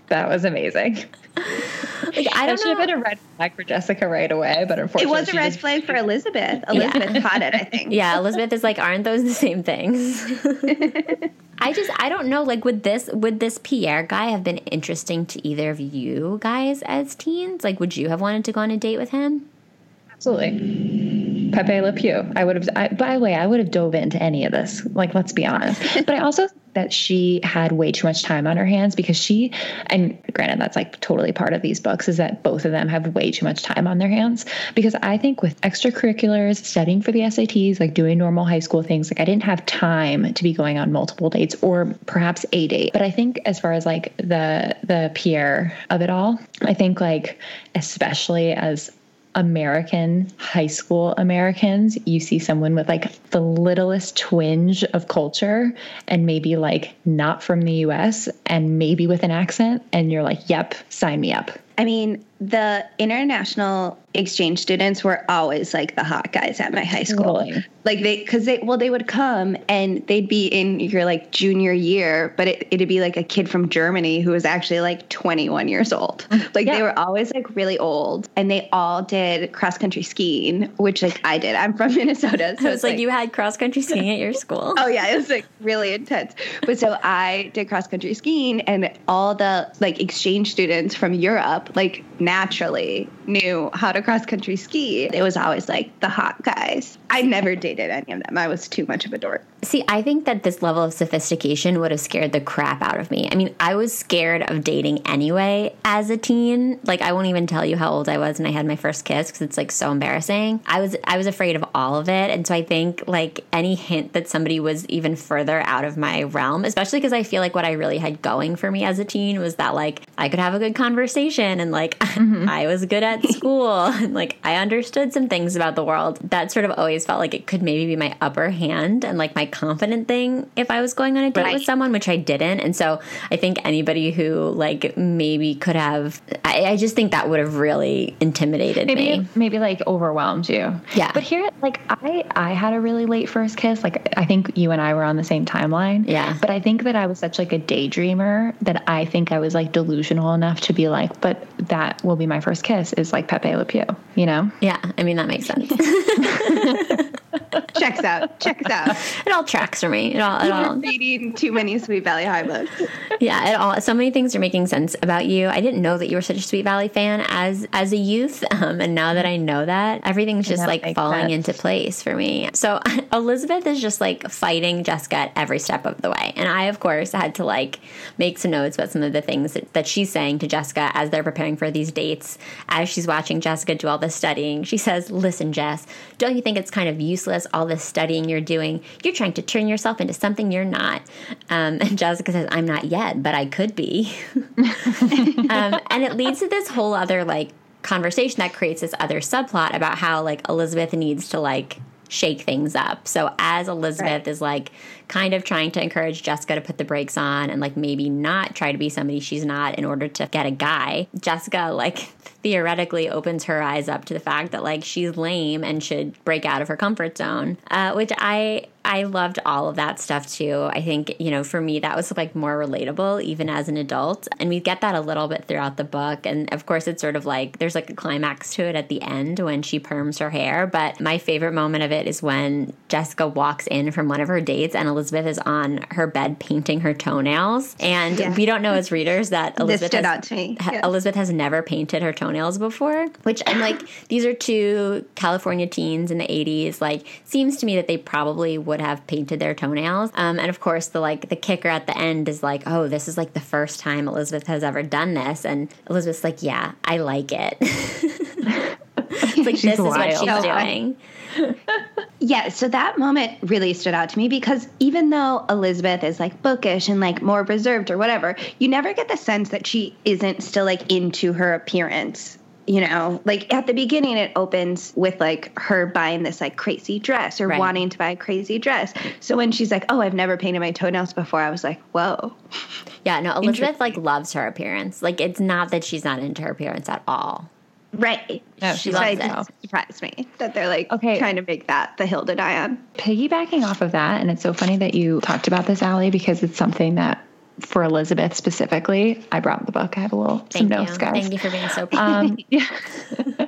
That was amazing. Like I don't should have know. been a red flag for Jessica right away, but unfortunately, It was a red just- flag for Elizabeth. Elizabeth caught it, I think. Yeah, Elizabeth is like, aren't those the same things? I just I don't know. Like would this would this Pierre guy have been interesting to either of you guys as teens? Like would you have wanted to go on a date with him? Absolutely. Pepe Le Pew. I would have, I, by the way, I would have dove into any of this. Like, let's be honest. But I also think that she had way too much time on her hands because she, and granted, that's like totally part of these books, is that both of them have way too much time on their hands. Because I think with extracurriculars, studying for the SATs, like doing normal high school things, like I didn't have time to be going on multiple dates or perhaps a date. But I think as far as like the the Pierre of it all, I think like especially as American high school Americans, you see someone with like the littlest twinge of culture and maybe like not from the US and maybe with an accent, and you're like, yep, sign me up. I mean, the international exchange students were always like the hot guys at my high school. Really? Like they, because they, well, they would come and they'd be in your like junior year, but it, it'd be like a kid from Germany who was actually like 21 years old. Like Yeah. they were always like really old, and they all did cross country skiing, which like I did. I'm from Minnesota, so it's like, you had cross country skiing at your school. Oh yeah, it was like really intense. But so I did cross country skiing and all the like exchange students from Europe like naturally knew how to cross country ski. It was always like the hot guys. I never dated any of them. I was too much of a dork. See, I think that this level of sophistication would have scared the crap out of me. I mean, I was scared of dating anyway as a teen. Like, I won't even tell you how old I was when I had my first kiss because it's like so embarrassing. I was I was afraid of all of it, and so I think like any hint that somebody was even further out of my realm, especially because I feel like what I really had going for me as a teen was that like I could have a good conversation and like mm-hmm. I was good at school and like I understood some things about the world. That sort of always felt like it could maybe be my upper hand and like my confident thing if I was going on a date Right. with someone, which I didn't. And so I think anybody who like maybe could have, I, I just think that would have really intimidated maybe me. maybe like overwhelmed you. Yeah. But here like I I had a really late first kiss. Like I think you and I were on the same timeline. Yeah. But I think that I was such like a daydreamer that I think I was like delusional enough to be like, but that will be my first kiss is like Pepe Le Pew, you know? Yeah, I mean that makes sense. Checks out. Checks out. it all tracks for me. It all, it all, Reading too many Sweet Valley High books. yeah, it all. So many things are making sense about you. I didn't know that you were such a Sweet Valley fan as as a youth, um, and now that I know that, everything's just that like falling sense. into place for me. So Elizabeth is just like fighting Jessica at every step of the way, and I of course had to like make some notes about some of the things that, that she's saying to Jessica as they're preparing for these dates. As she's watching Jessica do all this studying, she says, "Listen, Jess, don't you think it's kind of useless all this studying you're doing? You're trying to turn yourself into something you're not." Um, and Jessica says, "I'm not yet, but I could be." um, and it leads to this whole other like conversation that creates this other subplot about how like Elizabeth needs to like shake things up. So as Elizabeth Right. is like kind of trying to encourage Jessica to put the brakes on and like maybe not try to be somebody she's not in order to get a guy, Jessica like theoretically opens her eyes up to the fact that like she's lame and should break out of her comfort zone. Uh, which I I loved all of that stuff too. I think, you know, for me, that was like more relatable even as an adult. And we get that a little bit throughout the book. And of course, it's sort of like there's like a climax to it at the end when she perms her hair. But my favorite moment of it is when Jessica walks in from one of her dates and Elizabeth is on her bed painting her toenails. And Yeah. we don't know as readers that Elizabeth has, out to me. Yeah. Elizabeth has never painted her toenails before, which I'm like, these are two California teens in the 80s. Like, seems to me that they probably would have painted their toenails. Um, and of course, the like the kicker at the end is like, oh, this is like the first time Elizabeth has ever done this, and Elizabeth's like, yeah, I like it. it's like She's this is what she's doing. Yeah, so that moment really stood out to me because even though Elizabeth is like bookish and like more reserved or whatever, you never get the sense that she isn't still like into her appearance. You know, like at the beginning, it opens with like her buying this like crazy dress or Right. wanting to buy a crazy dress. So when she's like, "Oh, I've never painted my toenails before," I was like, "Whoa." Yeah, no, Elizabeth like loves her appearance. Like, it's not that she's not into her appearance at all. Right. No, she loves it it. surprised me that they're like Okay. trying to make that the hill to die on. Piggybacking off of that, and it's so funny that you talked about this, Alli, because it's something that for Elizabeth specifically, I brought the book. I have a little some Thank you. notes, guys. Thank you for being so Um, yeah.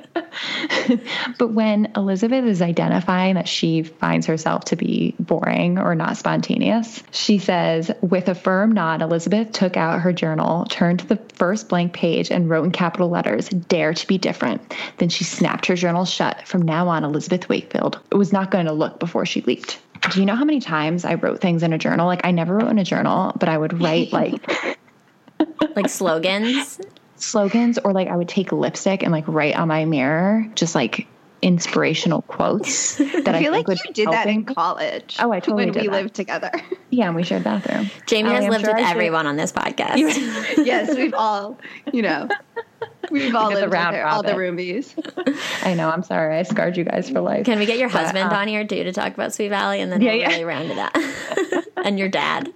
but when Elizabeth is identifying that she finds herself to be boring or not spontaneous, she says, with a firm nod, Elizabeth took out her journal, turned to the first blank page, and wrote in capital letters, Dare to be different. Then she snapped her journal shut. From now on, Elizabeth Wakefield was not going to look before she leaped. Do you know how many times I wrote things in a journal? Like, I never wrote in a journal, but I would write like like slogans. Slogans or like I would take lipstick and like write on my mirror just like inspirational quotes that I, I feel like you did that in help me. college. Oh, I totally when did we that. lived together. Yeah, and we shared bathroom. Jaimie Alli, has I'm lived sure with I should- everyone on this podcast. yes, we've all, you know, we've all did the lived with her, all the roomies. I know. I'm sorry. I scarred you guys for life. Can we get your But, husband uh, on here too to talk about Sweet Valley and then Yeah, we'll yeah. really round it up? and your dad.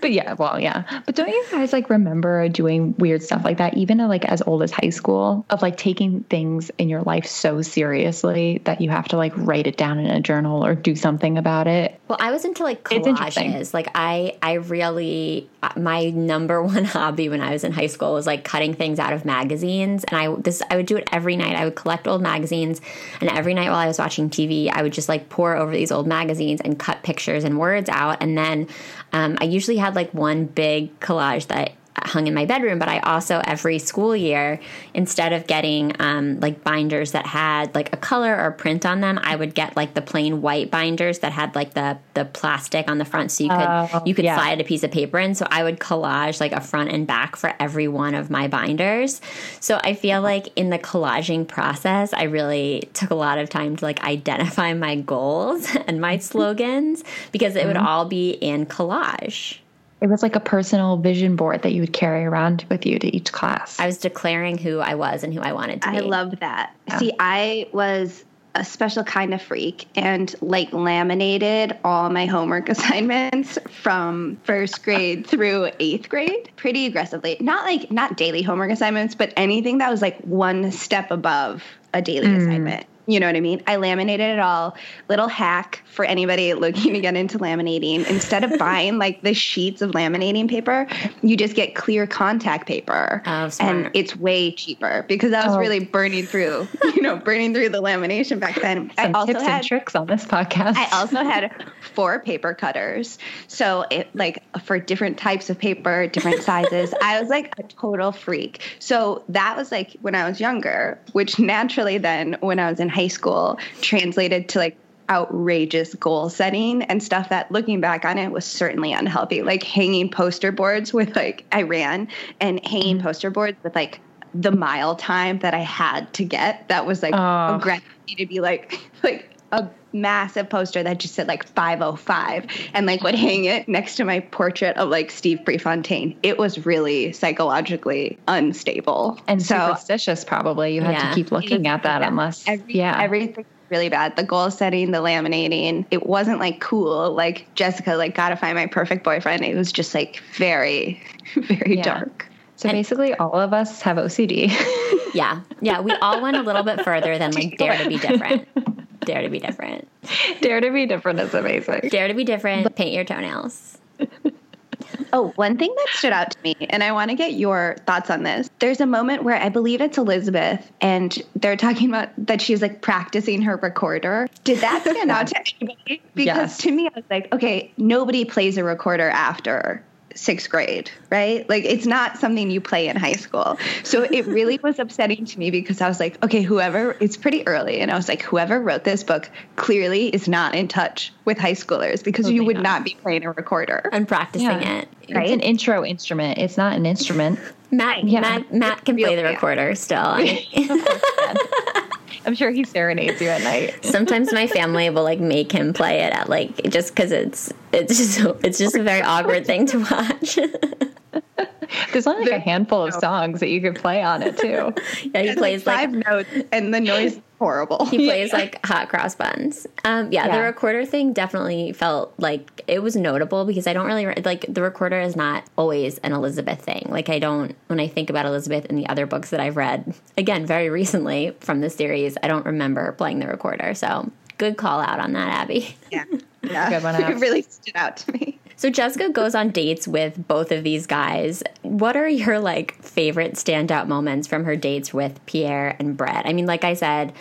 But yeah, well, yeah. But don't you guys like remember doing weird stuff like that, even like as old as high school, of like taking things in your life so seriously that you have to like write it down in a journal or do something about it? Well, I was into like collages. Like I, I really, uh, my number one hobby when I was in high school was like cutting things out of magazines, and I this I would do it every night. I would collect old magazines, and every night while I was watching TV, I would just like pour over these old magazines and cut pictures and words out, and then um, I usually had like one big collage that hung in my bedroom, but I also every school year, instead of getting um, like binders that had like a color or print on them, I would get like the plain white binders that had like the the plastic on the front, so you could uh, you could yeah. slide a piece of paper in. So I would collage like a front and back for every one of my binders. So I feel like in the collaging process, I really took a lot of time to like identify my goals and my slogans because it would mm-hmm. all be in collage. It was like a personal vision board that you would carry around with you to each class. I was declaring who I was and who I wanted to be. I love that. Yeah. See, I was a special kind of freak and like laminated all my homework assignments from first grade through eighth grade pretty aggressively. Not like not daily homework assignments, but anything that was like one step above a daily mm. assignment. You know what I mean? I laminated it all. Little hack for anybody looking to get into laminating. Instead of buying like the sheets of laminating paper, you just get clear contact paper. Oh, and it's way cheaper because I was oh. really burning through, you know, burning through the lamination back then. Some I also tips had and tricks on this podcast. I also had four paper cutters. So it like for different types of paper, different sizes. I was like a total freak. So that was like when I was younger, which naturally then when I was in high school translated to like outrageous goal setting and stuff that looking back on it was certainly unhealthy like hanging poster boards with like i ran and hanging mm-hmm. poster boards with like the mile time that i had to get that was like oh. aggressive to be like like a massive poster that just said like 505 and like would hang it next to my portrait of like Steve Prefontaine. It was really psychologically unstable and so, superstitious. Probably you had yeah. to keep looking at that unless Every, yeah everything really bad. The goal setting, the laminating, it wasn't like cool. Like Jessica, like gotta find my perfect boyfriend. It was just like very, very yeah. dark. So and basically, all of us have OCD. yeah, yeah. We all went a little bit further than like dare to be different. Dare to be different. Dare to be different is amazing. Dare to be different. Paint your toenails. Oh, one thing that stood out to me, and I want to get your thoughts on this. There's a moment where I believe it's Elizabeth, and they're talking about that she's like practicing her recorder. Did that stand out to anybody? Because yes. to me, I was like, okay, nobody plays a recorder after sixth grade, right? Like it's not something you play in high school. So it really was upsetting to me because I was like, okay, whoever, it's pretty early. And I was like, whoever wrote this book clearly is not in touch with high schoolers because you would not. not be playing a recorder and practicing yeah. it. Right? It's an intro instrument. It's not an instrument. Matt, yeah. Matt, Matt can play the recorder still. I'm sure he serenades you at night. Sometimes my family will like make him play it at like just because it's it's just it's just a very awkward thing to watch. There's only like a handful of songs that you could play on it too. Yeah, he plays like five like, notes, and the noise horrible. He plays yeah. like hot cross buns. Um, yeah, yeah, the recorder thing definitely felt like it was notable because I don't really like the recorder is not always an Elizabeth thing. Like I don't when I think about Elizabeth in the other books that I've read, again very recently from the series, I don't remember playing the recorder. So good call out on that, Abby. Yeah, yeah, good one. it really stood out to me. So Jessica goes on dates with both of these guys. What are your like favorite standout moments from her dates with Pierre and Brett? I mean, like I said,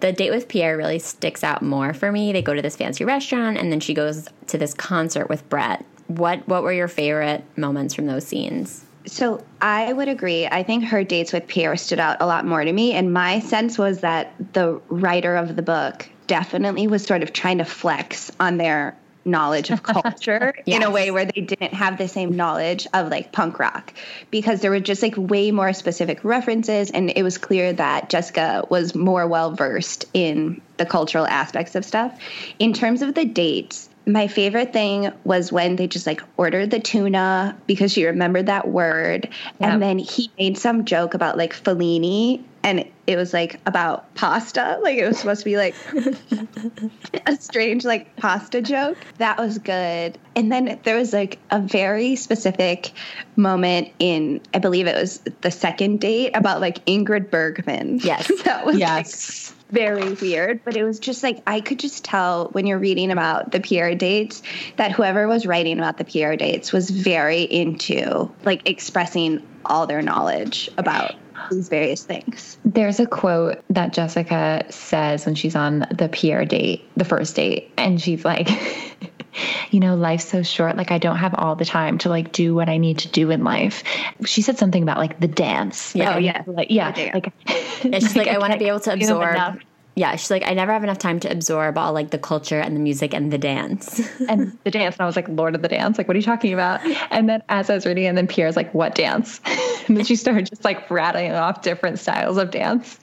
the date with Pierre really sticks out more for me. They go to this fancy restaurant and then she goes to this concert with Brett. What what were your favorite moments from those scenes? So I would agree. I think her dates with Pierre stood out a lot more to me. And my sense was that the writer of the book definitely was sort of trying to flex on their knowledge of culture yes. in a way where they didn't have the same knowledge of like punk rock because there were just like way more specific references and it was clear that Jessica was more well versed in the cultural aspects of stuff. In terms of the dates, my favorite thing was when they just like ordered the tuna because she remembered that word. And then he made some joke about like Fellini and it was like about pasta. Like it was supposed to be like a strange like pasta joke. That was good. And then there was like a very specific moment in I believe it was the second date about like Ingrid Bergman. Yes. that was Yes. like very weird, but it was just like I could just tell when you're reading about the Pierre dates that whoever was writing about the Pierre dates was very into like expressing all their knowledge about these various things. There's a quote that Jessica says when she's on the Pierre date, the first date, and she's like, you know, life's so short. Like, I don't have all the time to like do what I need to do in life. She said something about like the dance. Like, Oh, yeah. like yeah, like Yeah, she's like, I want to be able to absorb. Yeah, she's like, I never have enough time to absorb all like the culture and the music and the dance. and the dance. And I was like, Lord of the Dance, like, what are you talking about? And then as I was reading, and then Pierre's like, what dance? and then she started just like rattling off different styles of dance.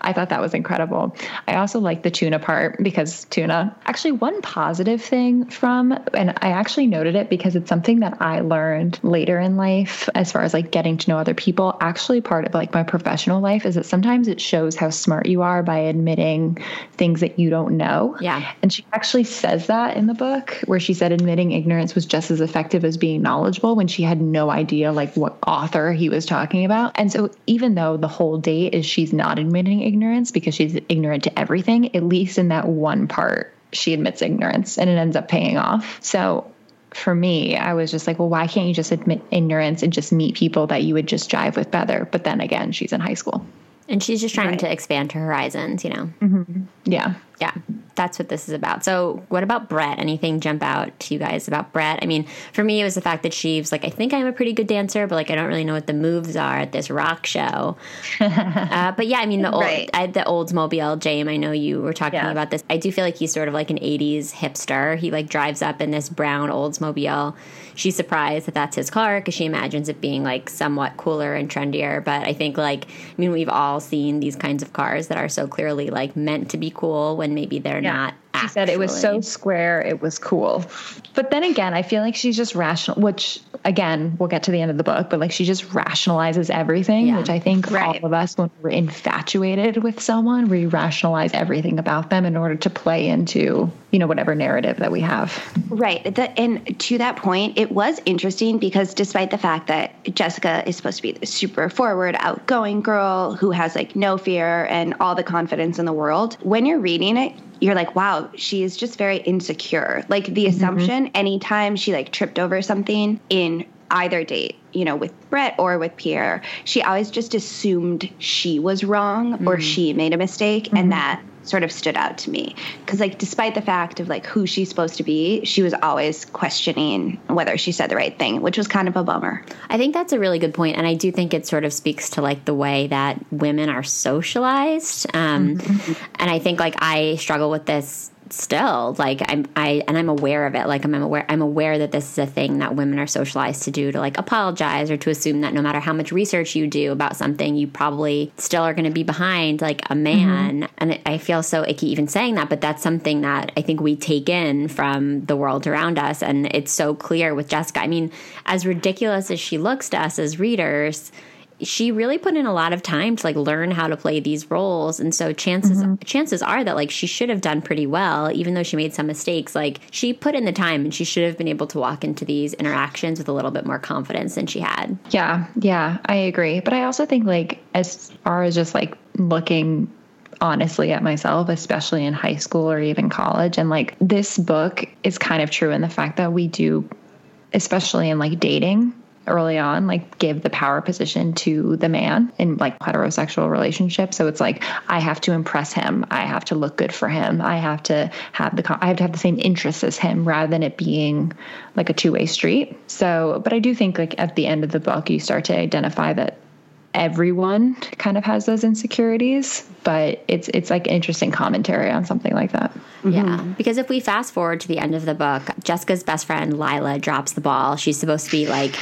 I thought that was incredible. I also like the tuna part because tuna, actually, one positive thing from, and I actually noted it because it's something that I learned later in life as far as like getting to know other people. Actually, part of like my professional life is that sometimes it shows how smart you are by admitting things that you don't know. Yeah. And she actually says that in the book where she said admitting ignorance was just as effective as being knowledgeable when she had no idea like what author he was talking about. And so even though the whole date is she's not admitting ignorance because she's ignorant to everything, at least in that one part she admits ignorance and it ends up paying off. So for me, I was just like, well, why can't you just admit ignorance and just meet people that you would just jive with better? But then again, she's in high school. and she's just trying Right. to expand her horizons, you know? Mm-hmm. Yeah. Yeah, that's what this is about. So, what about Brett? Anything jump out to you guys about Brett? I mean, for me, it was the fact that she was like, I think I'm a pretty good dancer, but like, I don't really know what the moves are at this rock show. uh, but yeah, I mean, the old, Right. I, the Oldsmobile, James, I know you were talking Yeah. about this. I do feel like he's sort of like an 80s hipster. He like drives up in this brown Oldsmobile. She's surprised that that's his car because she imagines it being like somewhat cooler and trendier. But I think like, I mean, we've all seen these kinds of cars that are so clearly like meant to be cool when maybe they're not. She said it was so square, it was cool. But then again, I feel like she's just rational, which again, we'll get to the end of the book, but like she just rationalizes everything, Yeah. which I think Right. all of us, when we're infatuated with someone, we rationalize everything about them in order to play into, you know, whatever narrative that we have. Right. The, and to that point, it was interesting because despite the fact that Jessica is supposed to be the super forward, outgoing girl who has like no fear and all the confidence in the world, when you're reading it, you're like, wow, she is just very insecure. Like the mm-hmm. assumption, anytime she like tripped over something in either date, you know, with Brett or with Pierre, she always just assumed she was wrong or mm. she made a mistake. And mm-hmm. that sort of stood out to me. Because, like, despite the fact of like who she's supposed to be, she was always questioning whether she said the right thing, which was kind of a bummer. I think that's a really good point, and I do think it sort of speaks to like the way that women are socialized. Um, mm-hmm. And I think like I struggle with this still. Like I'm, I and I'm aware of it. Like I'm aware, I'm aware that this is a thing that women are socialized to do to like apologize or to assume that no matter how much research you do about something, you probably still are going to be behind like a man. Mm-hmm. And it, I feel so icky even saying that, but that's something that I think we take in from the world around us, and it's so clear with Jessica. I mean, as ridiculous as she looks to us as readers she really put in a lot of time to like learn how to play these roles. And so chances mm-hmm. chances are that like she should have done pretty well even though she made some mistakes. Like she put in the time and she should have been able to walk into these interactions with a little bit more confidence than she had. Yeah, yeah, I agree. But I also think like as far as just like looking honestly at myself, especially in high school or even college, and like this book is kind of true in the fact that we do, especially in like dating early on, like give the power position to the man in like heterosexual relationships. So it's like I have to impress him, I have to look good for him, I have to have the I have to have the same interests as him rather than it being like a two way street. So, but I do think like at the end of the book, you start to identify that everyone kind of has those insecurities, but it's it's like interesting commentary on something like that. yeah mm-hmm. because if we fast forward to the end of the book jessica's best friend lila drops the ball she's supposed to be like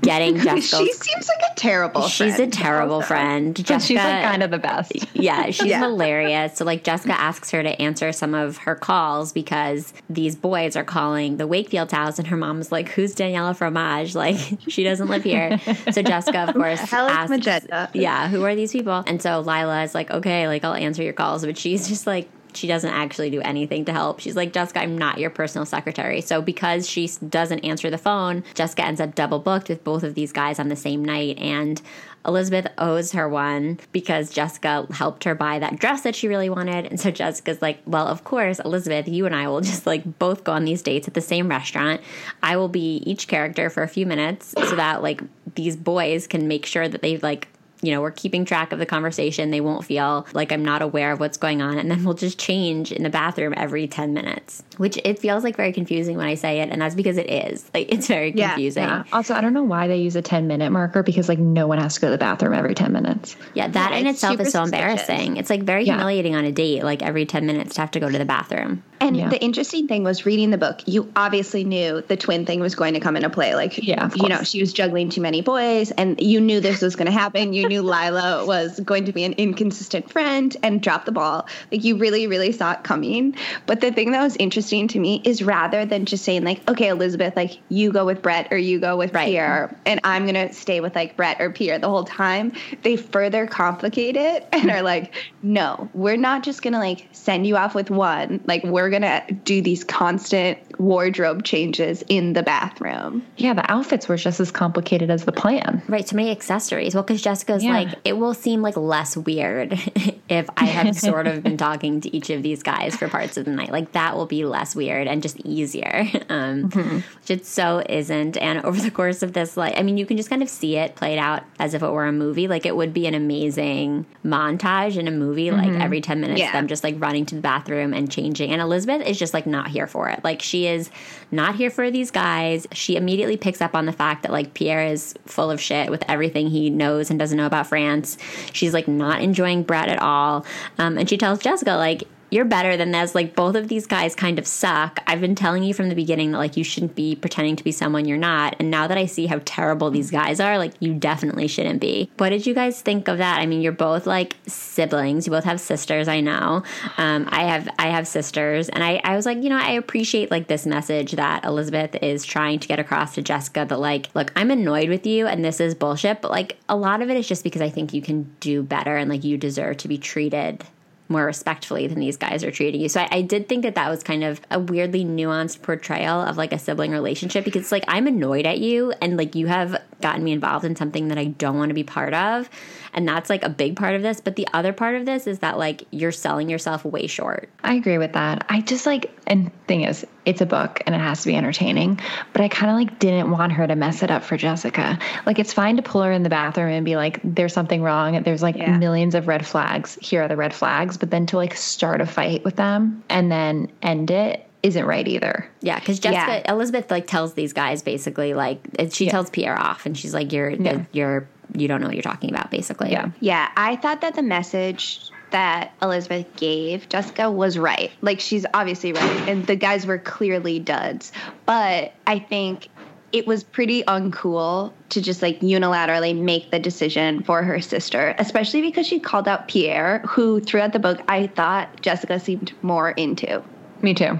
getting Jessica. she seems like a terrible friend. she's a friend terrible friend But jessica she's like kind of the best. Yeah, she's Yeah. hilarious. So like Jessica asks her to answer some of her calls because these boys are calling the Wakefield house and her mom's like, Who's Daniela Fromage? Like she doesn't live here. So Jessica of course Hell is asks agenda. Yeah, who are these people? And so Lila is like, okay, like I'll answer your calls, but she's just like she doesn't actually do anything to help. She's like, Jessica, I'm not your personal secretary. So because she doesn't answer the phone, Jessica ends up double booked with both of these guys on the same night. And Elizabeth owes her one because Jessica helped her buy that dress that she really wanted. And so Jessica's like, well, of course, Elizabeth, you and I will just like both go on these dates at the same restaurant. I will be each character for a few minutes so that like these boys can make sure that they like you know, we're keeping track of the conversation. They won't feel like I'm not aware of what's going on. And then we'll just change in the bathroom every 10 minutes, which it feels like very confusing when I say it. And that's because it is. Like, it's very confusing. Yeah, yeah. Also, I don't know why they use a 10 minute marker because, like, no one has to go to the bathroom every 10 minutes. Yeah, that yeah, in itself is so suspicious. embarrassing. It's like very humiliating on a date, like every 10 minutes to have to go to the bathroom. And yeah. the interesting thing was reading the book, you obviously knew the twin thing was going to come into play. Like, yeah, you know, she was juggling too many boys, and you knew this was going to happen. You knew Lila was going to be an inconsistent friend and drop the ball. Like, you really, really saw it coming. But the thing that was interesting to me is rather than just saying, like, okay, Elizabeth, like, you go with Brett or you go with right. Pierre, and I'm going to stay with, like, Brett or Pierre the whole time, they further complicate it and are mm-hmm. like, no, we're not just going to, like, send you off with one. Like, we're going to do these constant wardrobe changes in the bathroom. Yeah, the outfits were just as complicated as the plan. Right, so many accessories. Well, because Jessica's yeah. like, it will seem like less weird if I have sort of been talking to each of these guys for parts of the night. Like, that will be less weird and just easier, um, mm-hmm. which it so isn't. And over the course of this, like, I mean, you can just kind of see it played out as if it were a movie. Like, it would be an amazing montage in a movie, mm-hmm. like every 10 minutes, yeah. them just like running to the bathroom and changing. And Elizabeth is just like not here for it. Like she is not here for these guys. She immediately picks up on the fact that like Pierre is full of shit with everything he knows and doesn't know about France. She's like not enjoying Brett at all. Um, and she tells Jessica like you're better than this. Like both of these guys kind of suck. I've been telling you from the beginning that like you shouldn't be pretending to be someone you're not. And now that I see how terrible these guys are, like you definitely shouldn't be. What did you guys think of that? I mean, you're both like siblings. You both have sisters. I know. Um, I have I have sisters, and I I was like, you know, I appreciate like this message that Elizabeth is trying to get across to Jessica that like, look, I'm annoyed with you, and this is bullshit. But like a lot of it is just because I think you can do better, and like you deserve to be treated more respectfully than these guys are treating you. So I, I, did think that that was kind of a weirdly nuanced portrayal of like a sibling relationship because like I'm annoyed at you and like you have gotten me involved in something that I don't want to be part of. And that's like a big part of this. But the other part of this is that like you're selling yourself way short. I agree with that. I just like, and thing is, it's a book and it has to be entertaining. But I kind of like didn't want her to mess it up for Jessica. Like it's fine to pull her in the bathroom and be like, there's something wrong. There's like yeah. millions of red flags. Here are the red flags. But then to like start a fight with them and then end it isn't right either. Yeah, because Jessica yeah. Elizabeth like tells these guys basically like she yeah. tells Pierre off, and she's like, "You're yeah. you're you don't know what you're talking about, basically. Yeah. Yeah. I thought that the message that Elizabeth gave Jessica was right. Like she's obviously right. And the guys were clearly duds. But I think it was pretty uncool to just like unilaterally make the decision for her sister, especially because she called out Pierre, who throughout the book I thought Jessica seemed more into. Me too.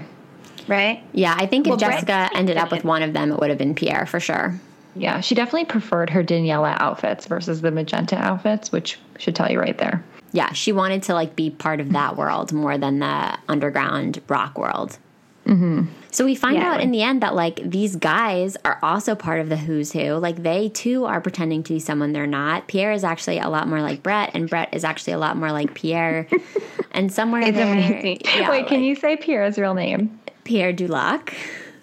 Right? Yeah, I think if well, Jessica Brett, ended up with one of them, it would have been Pierre for sure. Yeah, she definitely preferred her Daniela outfits versus the magenta outfits, which should tell you right there. Yeah, she wanted to like be part of that world more than the underground rock world. Mm-hmm. So we find yeah. out in the end that like these guys are also part of the who's who. Like they too are pretending to be someone they're not. Pierre is actually a lot more like Brett, and Brett is actually a lot more like Pierre. and somewhere it's there, amazing. Yeah, Wait, like, can you say Pierre's real name? Pierre Dulac.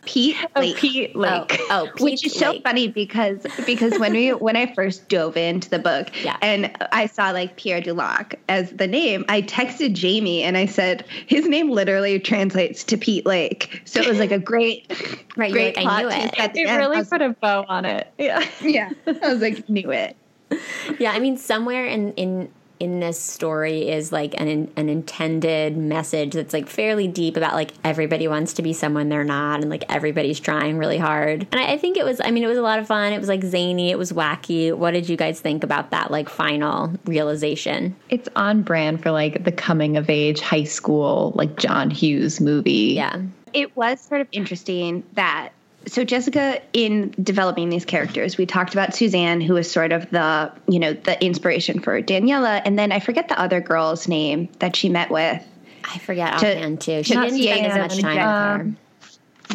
Pete oh, oh, Lake. Oh, Pete Lake. Oh, oh Pete which is Lake. so funny because because when we when I first dove into the book yeah. and I saw like Pierre Dulac as the name, I texted Jaimie and I said his name literally translates to Pete Lake. So it was like a great, right, great like, I knew it. It really was, put a bow on it. Yeah, yeah. I was like, knew it. Yeah, I mean, somewhere in in in this story is like an an intended message that's like fairly deep about like everybody wants to be someone they're not and like everybody's trying really hard. And I, I think it was I mean it was a lot of fun. It was like zany, it was wacky. What did you guys think about that like final realization? It's on brand for like the coming of age high school like John Hughes movie. Yeah. It was sort of interesting that so Jessica, in developing these characters, we talked about Suzanne, who was sort of the you know the inspiration for Daniela, and then I forget the other girl's name that she met with. I forget offhand too. She not didn't spend as Sienna, much time with her. Um,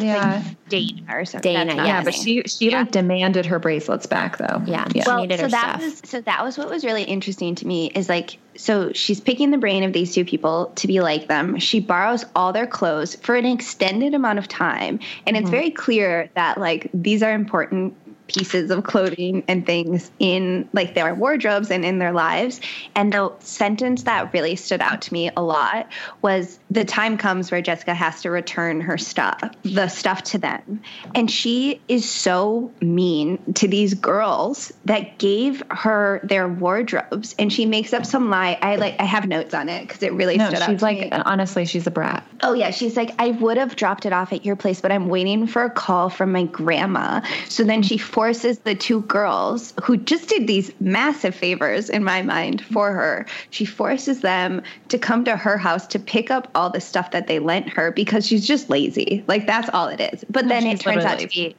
Yeah. Dana or something. Dana, yeah, Yeah, but name. she she like demanded her bracelets back though. Yeah. yeah. She well, needed so her that stuff. was so that was what was really interesting to me is like so she's picking the brain of these two people to be like them. She borrows all their clothes for an extended amount of time, and it's mm-hmm. very clear that like these are important pieces of clothing and things in like their wardrobes and in their lives. And the sentence that really stood out to me a lot was the time comes where Jessica has to return her stuff, the stuff to them. And she is so mean to these girls that gave her their wardrobes and she makes up some lie. I like I have notes on it because it really No, stood out. she's like me. honestly, she's a brat. Oh yeah, she's like, I would have dropped it off at your place, but I'm waiting for a call from my grandma. So then she forces the two girls who just did these massive favors in my mind for her. She forces them to come to her house to pick up all the stuff that they lent her because she's just lazy. Like that's all it is. But then it turns out to be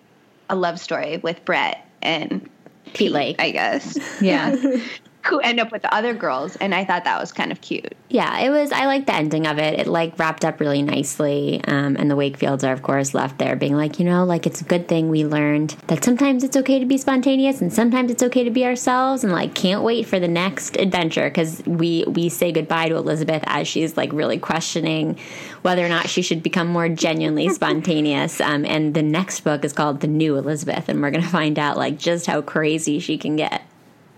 a love story with Brett and Pete Lake. I guess, Yeah. who end up with the other girls, and I thought that was kind of cute. Yeah, it was. I like the ending of it. It like wrapped up really nicely. Um, and the Wakefields are, of course, left there being like, you know, like it's a good thing we learned that sometimes it's okay to be spontaneous and sometimes it's okay to be ourselves. And like, can't wait for the next adventure because we we say goodbye to Elizabeth as she's like really questioning whether or not she should become more genuinely spontaneous. Um, and the next book is called The New Elizabeth, and we're gonna find out like just how crazy she can get.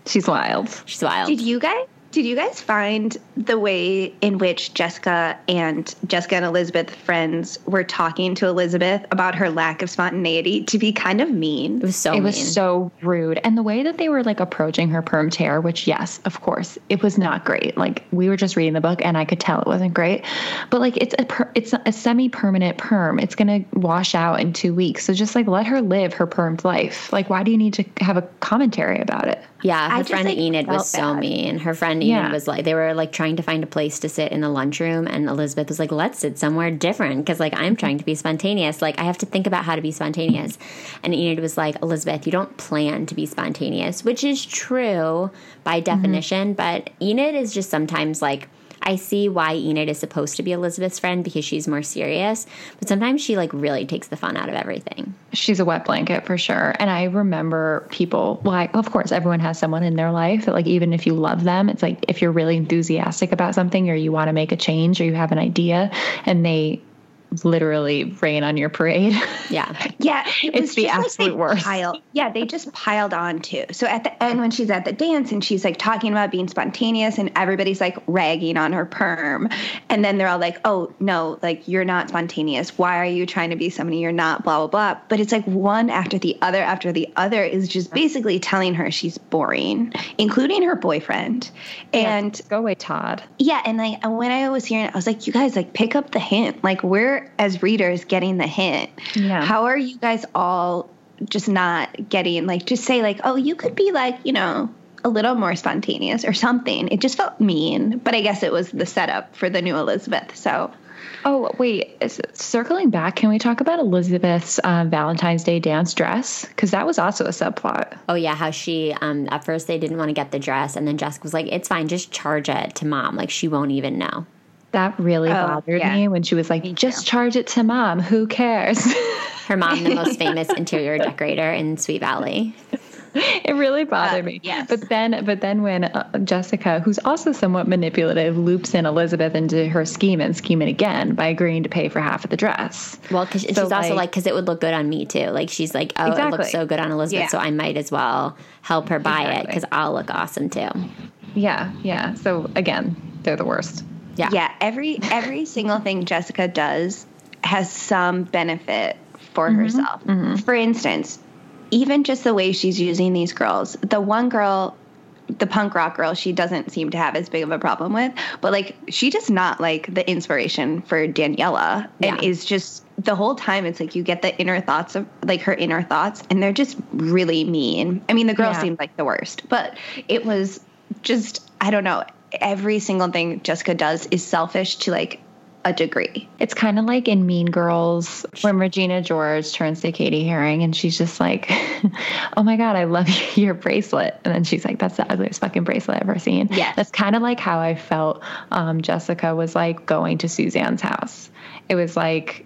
She's wild. She's wild. Did you guys did you guys find the way in which Jessica and Jessica and Elizabeth friends were talking to Elizabeth about her lack of spontaneity to be kind of mean? it was so it was so rude. And the way that they were like approaching her perm tear, which, yes, of course, it was not great. Like we were just reading the book and I could tell it wasn't great. But like it's a per, it's a semi permanent perm. It's going to wash out in two weeks. So just like let her live her permed life. Like, why do you need to have a commentary about it? Yeah, her I just, friend like, Enid was so bad. mean. Her friend Enid Yeah. was like, they were like trying to find a place to sit in the lunchroom, and Elizabeth was like, let's sit somewhere different because like I'm trying to be spontaneous. Like I have to think about how to be spontaneous. And Enid was like, Elizabeth, you don't plan to be spontaneous, which is true by mm-hmm. definition, but Enid is just sometimes like. I see why Enid is supposed to be Elizabeth's friend because she's more serious, but sometimes she like really takes the fun out of everything. She's a wet blanket for sure. And I remember people, like, of course, everyone has someone in their life that, like, even if you love them, it's like if you're really enthusiastic about something or you want to make a change or you have an idea and they literally rain on your parade. Yeah. Yeah, it It's the just like absolute worst. Piled, yeah, they just piled on too. So at the end, when she's at the dance and she's like talking about being spontaneous, and everybody's like ragging on her perm, and then they're all like, "Oh no, like you're not spontaneous. Why are you trying to be somebody you're not?" Blah blah blah. But it's like one after the other after the other is just basically telling her she's boring, including her boyfriend, and Go away, Todd. yeah, and like when I was hearing it, I was like, you guys like pick up the hint. Like we're as readers getting the hint. Yeah. How are you guys all just not getting like just say like, oh, you could be like, you know, a little more spontaneous or something. It just felt mean, but I guess it was the setup for the new Elizabeth. So Oh, wait. Is, circling back, can we talk about Elizabeth's um, Valentine's Day dance dress? Because that was also a subplot. Oh yeah, how she um at first they didn't want to get the dress and then Jessica was like, It's fine, just charge it to mom. Like she won't even know. That really Oh, bothered yeah. me when she was like, just charge it to mom. Who cares? Her mom, the most famous interior decorator in Sweet Valley. it really bothered Uh, me. yes. But then, but then when uh, Jessica, who's also somewhat manipulative, loops in Elizabeth into her scheme and scheming again by agreeing to pay for half of the dress. Well, because she's So, also like- like, because it would look good on me too. Like she's like, oh, it looks so good on Elizabeth, Yeah. so I might as well help her buy it because I'll look awesome too. Yeah, yeah. So again, they're the worst. Yeah. yeah, every every single thing Jessica does has some benefit for mm-hmm. herself. Mm-hmm. For instance, even just the way she's using these girls. The one girl, the punk rock girl, she doesn't seem to have as big of a problem with, but like she does not like the inspiration for Daniela and Yeah. is just the whole time it's like you get the inner thoughts of like her inner thoughts and they're just really mean. I mean, the girl Yeah. seemed like the worst, but it was just I don't know. Every single thing Jessica does is selfish to like a degree. It's kind of like in Mean Girls when Regina George turns to Cady Heron and she's just like, "Oh my god, I love your bracelet," and then she's like, "That's the ugliest fucking bracelet I've ever seen." Yeah. that's kind of like how I felt. Um, Jessica was like going to Suzanne's house. It was like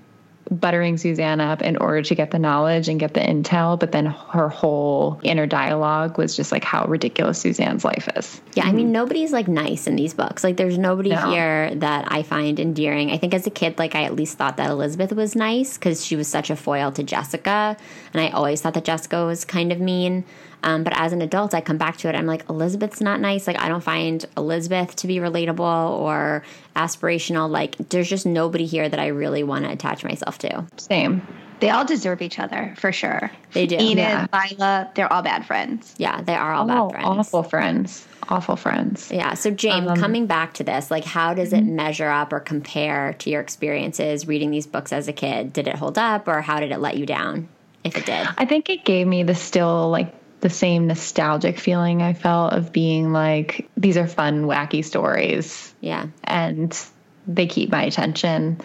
buttering Suzanne up in order to get the knowledge and get the intel, but then her whole inner dialogue was just like how ridiculous Suzanne's life is. Yeah, I mean, mm-hmm. nobody's like nice in these books. Like, there's nobody No. here that I find endearing. I think as a kid, like, I at least thought that Elizabeth was nice because she was such a foil to Jessica. And I always thought that Jessica was kind of mean. Um, but as an adult, I come back to it. I'm like, Elizabeth's not nice. Like, I don't find Elizabeth to be relatable or aspirational. Like, there's just nobody here that I really want to attach myself to. Same. They all deserve each other for sure. They do. Enid, Yeah. Lila, they're all bad friends. Yeah, they are all Oh, bad friends. awful friends. Awful friends. Yeah. So, James, Um, coming back to this, like, how does it measure up or compare to your experiences reading these books as a kid? Did it hold up, or how did it let you down? If it did, I think it gave me the still like the same nostalgic feeling I felt of being like these are fun, wacky stories yeah, and they keep my attention.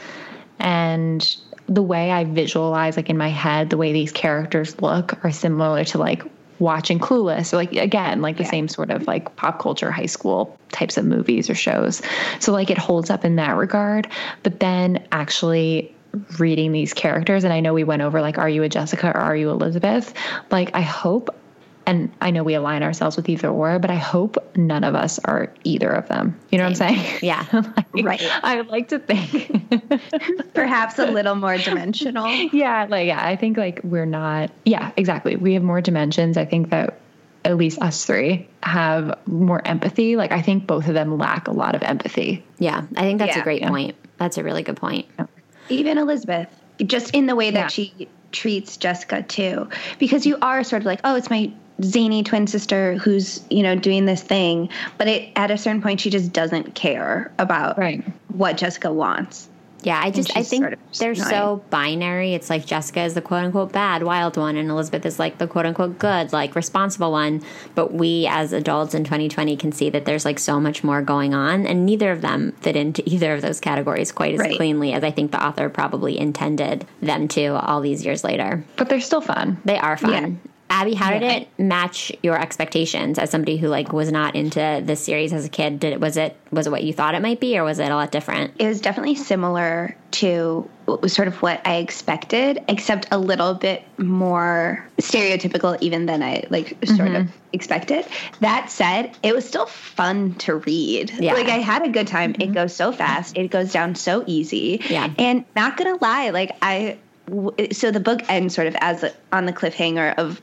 And the way I visualize, like in my head, the way these characters look are similar to like watching Clueless, or like again, like the same sort of like pop culture high school types of movies or shows. So like it holds up in that regard. But then actually reading these characters, and I know we went over like, are you a Jessica or are you Elizabeth? Like I hope and I know we align ourselves with either or, but I hope none of us are either of them. You know what I'm saying? yeah. Like, Right. I would like to think. Perhaps a little more dimensional. yeah, like yeah, I think like we're not. Yeah, exactly. We have more dimensions. I think that at least us three have more empathy. Like I think both of them lack a lot of empathy. Yeah, I think that's a great Yeah. point. That's a really good point. Even Elizabeth, just in the way that Yeah. she treats Jessica too, because you are sort of like, oh, it's my zany twin sister who's you know doing this thing, but it, at a certain point she just doesn't care about Right. what Jessica wants. Yeah, I just I think sort of they're annoying. so binary. It's like Jessica is the quote unquote bad wild one, and Elizabeth is like the quote unquote good, like responsible one. But we as adults in 2020 can see that there's like so much more going on, and neither of them fit into either of those categories quite as Right. cleanly as I think the author probably intended them to all these years later. But they're still fun. They are fun. Yeah. Abby, how did Yeah. it match your expectations as somebody who like was not into this series as a kid? Did it was it was it what you thought it might be, or was it a lot different? It was definitely similar to what was sort of what I expected, except a little bit more stereotypical even than I like sort of mm-hmm. expected. That said, it was still fun to read. Yeah. Like I had a good time. It mm-hmm. goes so fast. It goes down so easy. Yeah. And not gonna lie, like I so the book ends sort of as on the cliffhanger of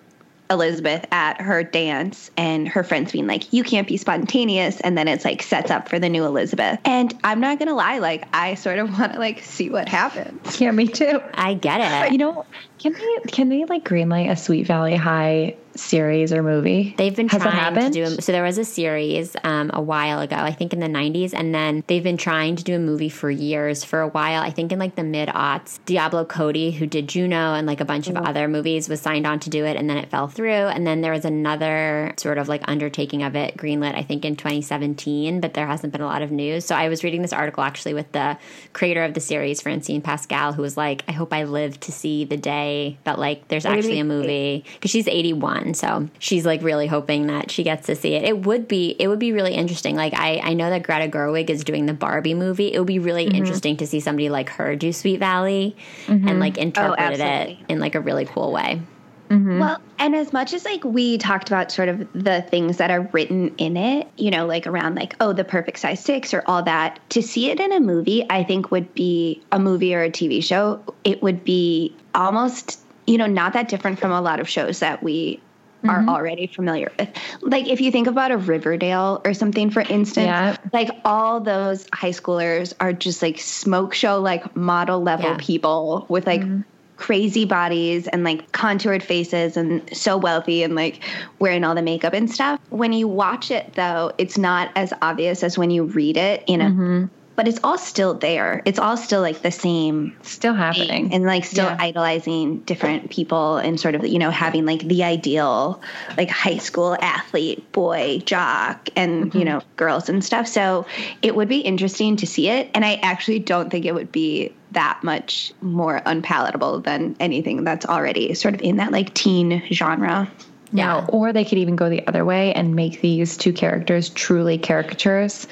Elizabeth at her dance and her friends being like, you can't be spontaneous. And then it's like sets up for the new Elizabeth. And I'm not going to lie, like, I sort of want to like see what happens. Yeah, me too. I get it. You know, can they can they like greenlight a Sweet Valley High series or movie? They've been Has trying to do a, so there was a series um, a while ago, I think in the 90s, and then they've been trying to do a movie for years. For a while, I think in like the mid aughts, Diablo Cody, who did Juno and like a bunch of other movies, was signed on to do it, and then it fell through. And then there was another sort of like undertaking of it, greenlit, I think in 2017, but there hasn't been a lot of news. So I was reading this article actually with the creator of the series, Francine Pascal, who was like, I hope I live to see the day that like there's actually a movie because she's 81 so she's like really hoping that she gets to see it. It would be it would be really interesting. Like i i know that greta gerwig is doing the barbie movie. It would be really interesting to see somebody like her do sweet valley and like interpret it in like a really cool way Mm-hmm. Well, and as much as like we talked about sort of the things that are written in it, you know, like around like, oh, the perfect size six or all that, to see it in a movie, I think would be a movie or a TV show. It would be almost, you know, not that different from a lot of shows that we are mm-hmm. already familiar with. Like if you think about a Riverdale or something, for instance, Yeah. like all those high schoolers are just like smoke show, like model level Yeah. people with like mm-hmm. Crazy bodies and like contoured faces and so wealthy and like wearing all the makeup and stuff. When you watch it though, it's not as obvious as when you read it in a mm-hmm. but it's all still there. It's all still like the same Still happening. and like still Yeah. idolizing different people and sort of you know having like the ideal like high school athlete boy jock and you mm-hmm. know girls and stuff so it would be interesting to see it and i actually don't think it would be that much more unpalatable than anything that's already sort of in that like teen genre No, or they could even go the other way and make these two characters truly caricatures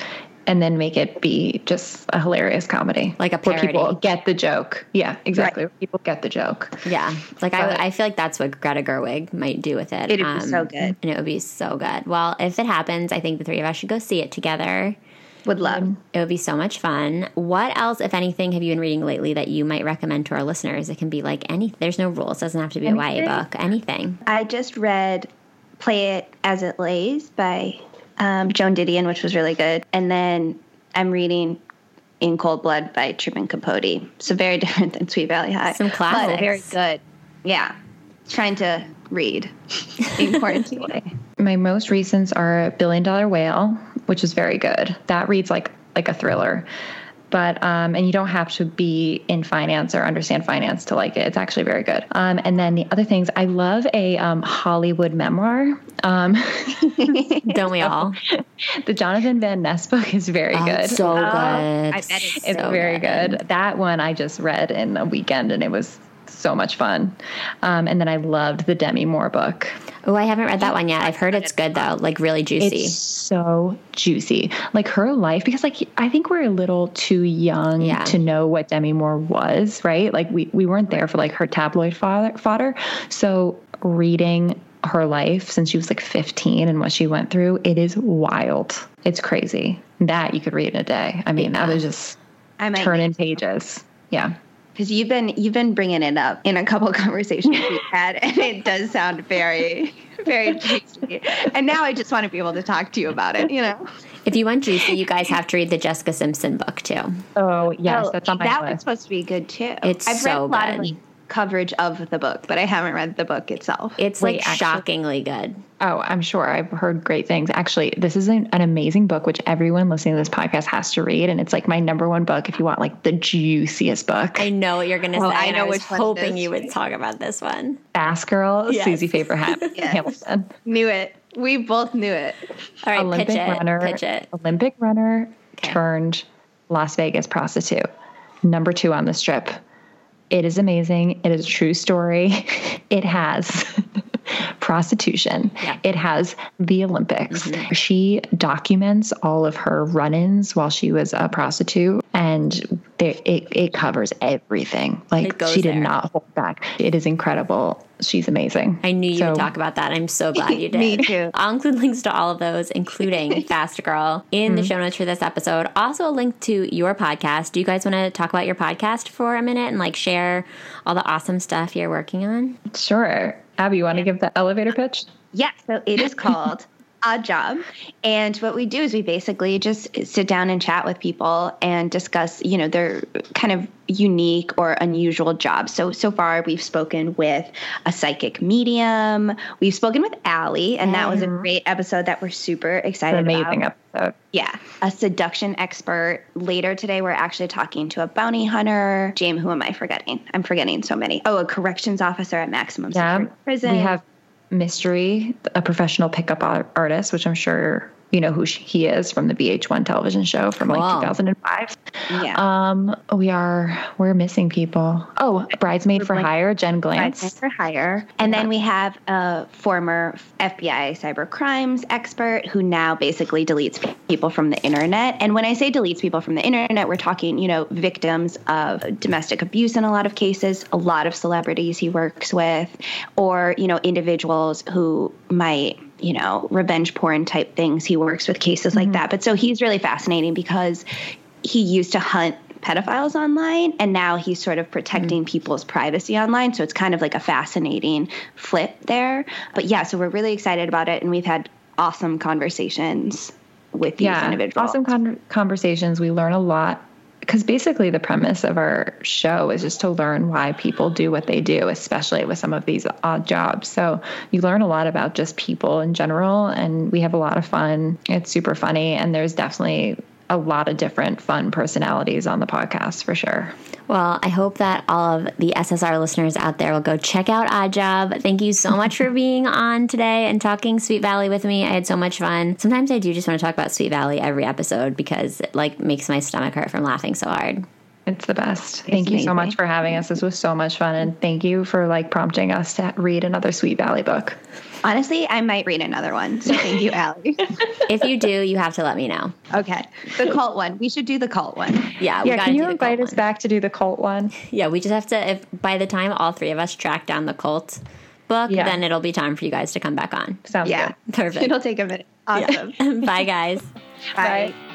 and then make it be just a hilarious comedy. Like a Where people get the joke. Yeah, exactly. Where People get the joke. Yeah, like I, I feel like that's what Greta Gerwig might do with it. It'd be so um, good. and it would be so good. Well, if it happens, I think the three of us should go see it together. Would love It would be so much fun. What else, if anything, have you been reading lately that you might recommend to our listeners? It can be like any. There's no rules. Doesn't have to be a YA book. Anything. I just read Play It As It Lays by um, Joan Didion, which was really good. And then I'm reading In Cold Blood by Truman Capote. So very different than Sweet Valley High. Some But very good. Yeah. Trying to read in quarantine. My most recents are Billion Dollar Whale, which is very good. That reads like like a thriller. But um, and you don't have to be in finance or understand finance to like it. It's actually very good. Um, and then the other things, I love a um, Hollywood memoir. Um, Don't we all? the Jonathan Van Ness book is very Oh, good. so good. I bet it's It's so very good. That one I just read in a weekend and it was so much fun. Um, and then I loved the Demi Moore book. Oh, I haven't read that one yet. I've heard it's good though, like really juicy. It's so juicy. Like her life, because like I think we're a little too young Yeah. to know what Demi Moore was, right? Like we, we weren't there for like her tabloid fodder, fodder. So reading her life since she was like 15 and what she went through, it is wild. It's crazy. That you could read in a day. I mean, I was just I might turning pages. Yeah. Because you've been you've been bringing it up in a couple conversations we've had, and it does sound very very juicy. And now I just want to be able to talk to you about it. You know. if you want juicy, you guys have to read the Jessica Simpson book too. Oh, yes, Oh, that's on my that was list. supposed to be good too. It's I've read so a lot good. of like, coverage of the book, but I haven't read the book itself. It's Wait, like actually- shockingly good. Oh, I'm sure. I've heard great things. Actually, this is an, an amazing book, which everyone listening to this podcast has to read. And it's like my number one book if you want like the juiciest book. I know what you're going to Oh, say. I know I was which hoping you would talk about this one. Fast Girl, Yes. Suzy Favor Ham- Yes. Hamilton. knew it. We both knew it. All right, Olympic pitch it. runner. Pitch it. Olympic runner Okay. turned Las Vegas prostitute. Number two on the strip. It is amazing. It is a true story. It has prostitution. Yeah. It has the Olympics. Mm-hmm. She documents all of her run ins while she was a prostitute, and there, it, it covers everything. Like, she did there. not hold back. It is incredible. She's amazing. I knew you So- would talk about that. I'm so glad you did. Me too. I'll include links to all of those, including Fast Girl, in the mm-hmm. show notes for this episode. Also, a link to your podcast. Do you guys want to talk about your podcast for a minute and like share all the awesome stuff you're working on? Sure. Abby, you want to give the elevator pitch? Yeah, so it is called Odd Job. And what we do is we basically just sit down and chat with people and discuss, you know, their kind of unique or unusual jobs. So so far we've spoken with a psychic medium. We've spoken with Alli, and that was a mm-hmm. great episode that we're super excited amazing about. episode. Yeah, a seduction expert. Later today, we're actually talking to a bounty hunter. James, who am I forgetting? I'm forgetting so many. Oh, a corrections officer at maximum Yeah. security prison. We have Mystery, a professional pickup artist, which I'm sure you know who sh- he is from the VH1 television show from Cool. like 2005. yeah. Um, we are we're missing people. Oh, bridesmaid for like- hire, Jen Glantz. Bridesmaid for hire. And then we have a former FBI cyber crimes expert who now basically deletes people from the internet. And when I say deletes people from the internet, we're talking, you know, victims of domestic abuse in a lot of cases, a lot of celebrities he works with, or, you know, individuals who might you know, revenge porn type things. He works with cases like mm-hmm. that. But so he's really fascinating because he used to hunt pedophiles online and now he's sort of protecting mm. people's privacy online so it's kind of like a fascinating flip there but yeah so we're really excited about it and we've had awesome conversations with these Yeah, individuals awesome con- conversations. We learn a lot because basically the premise of our show is just to learn why people do what they do, especially with some of these odd jobs. So you learn a lot about just people in general, and we have a lot of fun. It's super funny, and there's definitely a lot of different fun personalities on the podcast for sure. Well, I hope that all of the SSR listeners out there will go check out Odd Job. Thank you so much for being on today and talking Sweet Valley with me. I had so much fun. Sometimes I do just want to talk about Sweet Valley every episode because it like makes my stomach hurt from laughing so hard. It's the best. It's thank you so much for having us. This was so much fun and thank you for like prompting us to read another Sweet Valley book. Honestly, I might read another one. So thank you, Alli. if you do, you have to let me know. Okay. The cult one. We should do the cult one. Yeah. yeah. Can you invite us one. back to do the cult one? Yeah. We just have to, if by the time all three of us track down the cult book, yeah. then it'll be time for you guys to come back on. Sounds yeah. good. Perfect. It'll take a minute. Awesome. Yeah. Bye, guys. Bye. Bye.